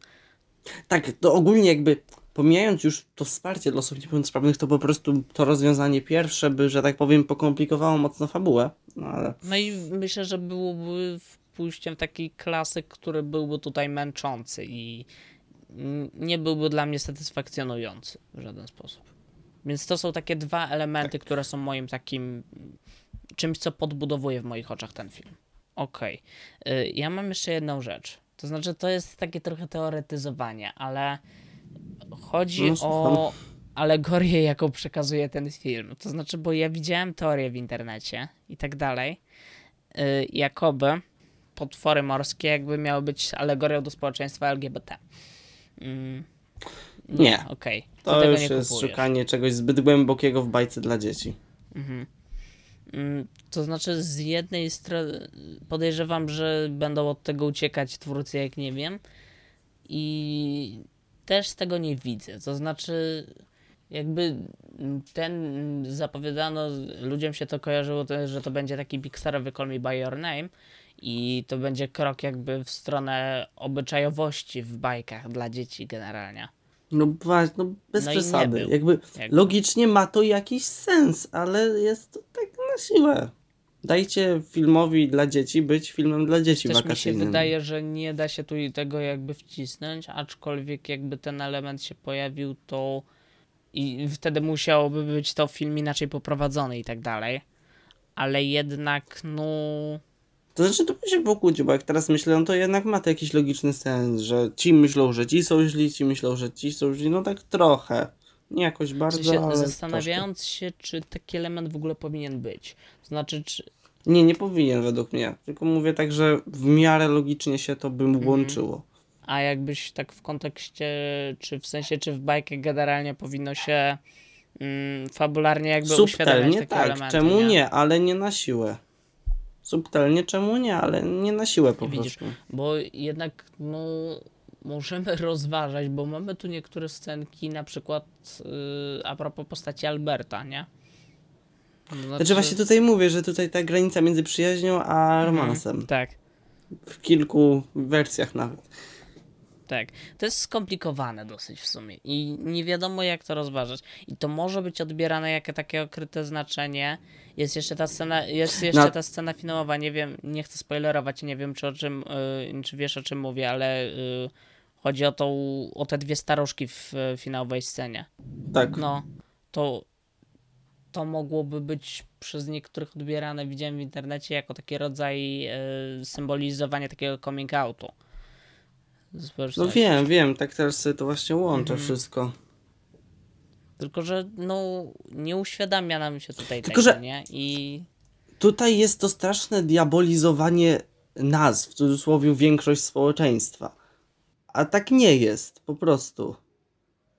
Tak, to ogólnie jakby pomijając już to wsparcie dla osób niepełnosprawnych, to po prostu to rozwiązanie pierwsze by, że tak powiem, pokomplikowało mocno fabułę. No ale No i myślę, że byłoby pójściem w taki klasyk, który byłby tutaj męczący i nie byłby dla mnie satysfakcjonujący w żaden sposób. Więc to są takie dwa elementy, które są moim takim czymś, co podbudowuje w moich oczach ten film. Okej. Y, Ja mam jeszcze jedną rzecz. To znaczy, to jest takie trochę teoretyzowanie, ale chodzi No, o alegorię, jaką przekazuje ten film. To znaczy, bo ja widziałem teorię w internecie i tak dalej, y, jakoby potwory morskie jakby miały być alegorią do społeczeństwa LGBT. Mm, Nie. Okej. Ty to już nie jest kupujesz. szukanie czegoś zbyt głębokiego w bajce dla dzieci. Mhm. Mm, To znaczy, z jednej strony podejrzewam, że będą od tego uciekać twórcy, jak nie wiem. I też tego nie widzę. To znaczy, jakby ten zapowiadano, ludziom się to kojarzyło, że to będzie taki Pixarowy Call Me By Your Name. I to będzie krok jakby w stronę obyczajowości w bajkach dla dzieci generalnie. No właśnie, no bez No przesady. był. Jakby Jakby. logicznie ma to jakiś sens, ale jest to tak na siłę. Dajcie filmowi dla dzieci być filmem dla dzieci Też mi się wakacyjnym. wydaje, że nie da się tu tego jakby wcisnąć, aczkolwiek jakby ten element się pojawił, to i wtedy musiałoby być to film inaczej poprowadzony i tak dalej. Ale jednak, no. To znaczy, to by się pokłócił, bo jak teraz myślę, no to jednak ma to jakiś logiczny sens, że ci myślą, że ci są źli, ci myślą, że ci są źli, no tak trochę. Nie jakoś W bardzo, sensie, ale zastanawiając się, czy taki element w ogóle powinien być. To znaczy, czy. troszkę. Nie, nie powinien według mnie. Tylko mówię tak, że w miarę logicznie się to by Mhm. łączyło. A jakbyś tak w kontekście, czy w sensie, czy w bajkę generalnie powinno się mm, fabularnie jakby uświadamiać Subtelnie takie tak, elementy. czemu nie? ale nie na siłę. Subtelnie czemu nie, ale nie na siłę po Widzisz, prostu. Bo jednak, no, możemy rozważać, bo mamy tu niektóre scenki, na przykład yy, a propos postaci Alberta, nie? Znaczy, Znaczy właśnie tutaj mówię, że tutaj ta granica między przyjaźnią a Mhm. romansem. Tak, W kilku wersjach nawet. Tak. To jest skomplikowane dosyć w sumie i nie wiadomo jak to rozważać. I to może być odbierane jako takie okryte znaczenie. Jest jeszcze ta scena, jest jeszcze Na- ta scena finałowa, nie wiem, nie chcę spoilerować, nie wiem czy o czym, yy, czy wiesz o czym mówię, ale yy, chodzi o tą, o te dwie staruszki w yy, finałowej scenie. Tak. No, to to mogłoby być przez niektórych odbierane, widziałem w internecie, jako taki rodzaj e, symbolizowania takiego coming outu. No Społeczności. wiem, wiem, tak teraz sobie to właśnie łączę Mhm. wszystko. Tylko, że no, nie uświadamia nam się tutaj Tylko, tego, że- nie? I Tutaj jest to straszne diabolizowanie nas, w cudzysłowie większość społeczeństwa. A tak nie jest, po prostu.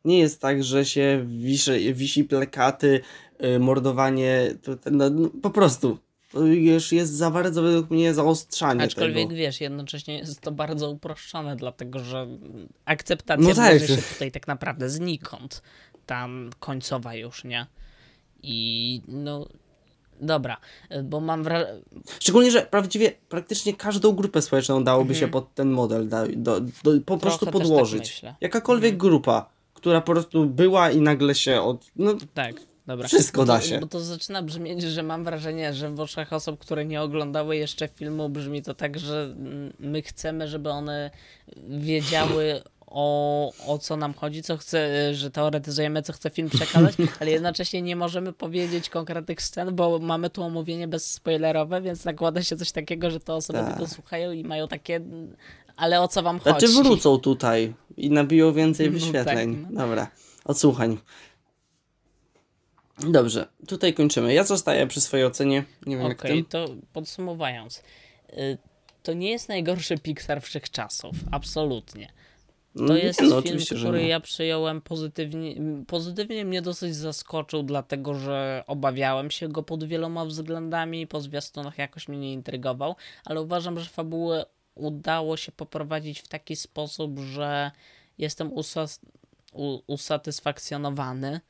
Nie jest tak, że się wiszy, wisi plakaty, yy, mordowanie, to, to, no, no, po prostu. Już jest za bardzo według mnie zaostrzanie Aczkolwiek tego. wiesz, jednocześnie jest to bardzo uproszczone, dlatego że akceptacja No tak. się tutaj tak naprawdę znikąd. Tam końcowa już, nie? I no. Dobra, bo mam wrażenie. Szczególnie, że prawdziwie praktycznie każdą grupę społeczną dałoby Mhm. się pod ten model da, do, do, po prostu tak podłożyć. myślę. Jakakolwiek grupa, która po prostu była i nagle się od... No, Tak, dobra. Wszystko bo to, da się. Bo to zaczyna brzmieć, że mam wrażenie, że w oczach osób, które nie oglądały jeszcze filmu, brzmi to tak, że my chcemy, żeby one wiedziały o, o co nam chodzi, co chce, że teoretyzujemy, co chce film przekazać, ale jednocześnie nie możemy powiedzieć konkretnych scen, bo mamy tu omówienie bezspoilerowe, więc nakłada się coś takiego, że te osoby Tak. tego słuchają i mają takie ale o co wam chodzi? Znaczy wrócą tutaj i nabiją więcej No wyświetleń. tak, no. Dobra, odsłuchań. Dobrze, tutaj kończymy. Ja zostaję przy swojej ocenie. Nie wiem Okej, jak to podsumowując. y, To nie jest najgorszy Pixar wszechczasów, absolutnie. To Mm, jest no, film, który ja przyjąłem pozytywnie. Pozytywnie mnie dosyć zaskoczył, dlatego że obawiałem się go pod wieloma względami. Po zwiastunach jakoś mnie nie intrygował, ale uważam, że fabułę udało się poprowadzić w taki sposób, że jestem usas- usatysfakcjonowany.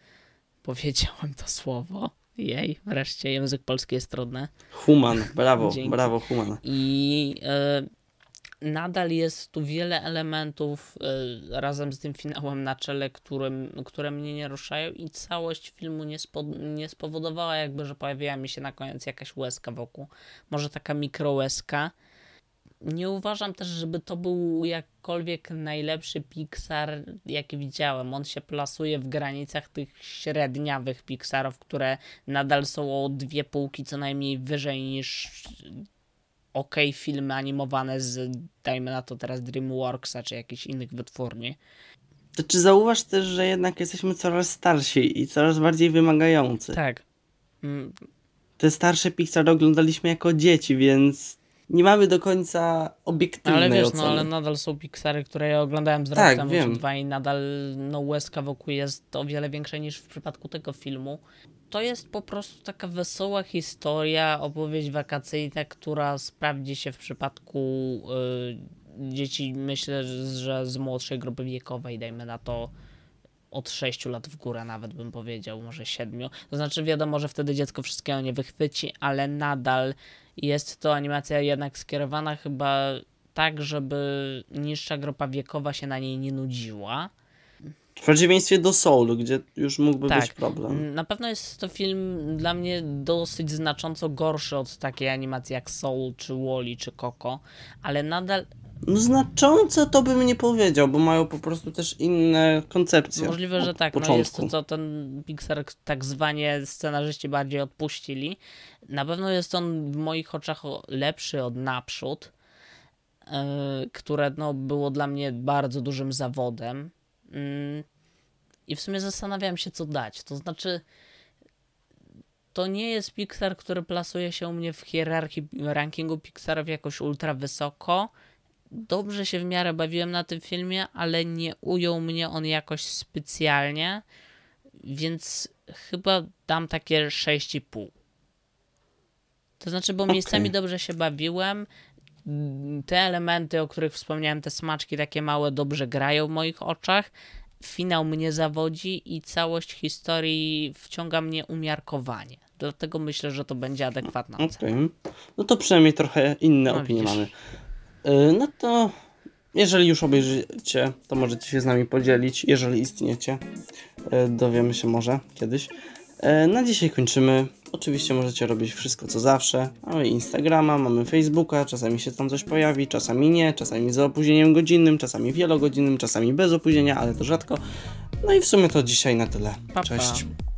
Powiedziałem to słowo. Jej, wreszcie język polski jest trudny. Human, brawo, brawo, Human. I e, nadal jest tu wiele elementów e, razem z tym finałem na czele, którym, które mnie nie ruszają i całość filmu nie, spo, nie spowodowała jakby, że pojawiła mi się na koniec jakaś łezka wokół. Może taka mikrołezka. Nie uważam też, żeby to był jakkolwiek najlepszy Pixar, jaki widziałem. On się plasuje w granicach tych średniawych Pixarów, które nadal są o dwie półki co najmniej wyżej niż ok filmy animowane z, dajmy na to teraz DreamWorksa czy jakichś innych wytwórni. To czy zauważ też, że jednak jesteśmy coraz starsi i coraz bardziej wymagający? Tak. Mm, Te starsze Pixar oglądaliśmy jako dzieci, więc nie mamy do końca obiektywnej Ale wiesz, oceny. no ale nadal są Pixary, które ja oglądałem z rok Tak, temu wiem. czy dwa i nadal no łezka wokół jest o wiele większa niż w przypadku tego filmu. To jest po prostu taka wesoła historia, opowieść wakacyjna, która sprawdzi się w przypadku y, dzieci, myślę, że z młodszej grupy wiekowej, dajmy na to od 6 lat w górę nawet bym powiedział, może 7. To znaczy wiadomo, że wtedy dziecko wszystkiego nie wychwyci, ale nadal jest to animacja jednak skierowana chyba tak, żeby niższa grupa wiekowa się na niej nie nudziła. W przeciwieństwie do Soul, gdzie już mógłby Tak. być problem. Na pewno jest to film dla mnie dosyć znacząco gorszy od takiej animacji jak Soul, czy Wally, czy Coco, ale nadal znacząco to bym nie powiedział, bo mają po prostu też inne koncepcje. Możliwe, że tak. No jest to, początku. co ten Pixar tak zwanie scenarzyści bardziej odpuścili. Na pewno jest on w moich oczach lepszy od naprzód, yy, które no, było dla mnie bardzo dużym zawodem. Mm, I w sumie zastanawiałem się, co dać. To znaczy, to nie jest Pixar, który plasuje się u mnie w hierarchii rankingu Pixarów jakoś ultra wysoko. Dobrze się w miarę bawiłem na tym filmie, ale nie ujął mnie on jakoś specjalnie, więc chyba dam takie 6,5. To znaczy, bo miejscami dobrze się bawiłem. Te elementy, o których wspomniałem, te smaczki takie małe, dobrze grają w moich oczach. Finał mnie zawodzi i całość historii wciąga mnie umiarkowanie. Dlatego myślę, że to będzie adekwatna. Okej. No to przynajmniej trochę inne No, opinie widzisz. mamy. Yy, No to jeżeli już obejrzycie, to możecie się z nami podzielić. Jeżeli istniecie, yy, dowiemy się może kiedyś. Yy, Na dzisiaj kończymy. Oczywiście możecie robić wszystko co zawsze. Mamy Instagrama, mamy Facebooka, czasami się tam coś pojawi, czasami nie, czasami z opóźnieniem godzinnym, czasami wielogodzinnym, czasami bez opóźnienia, ale to rzadko. No i w sumie to dzisiaj na tyle. Pa, pa.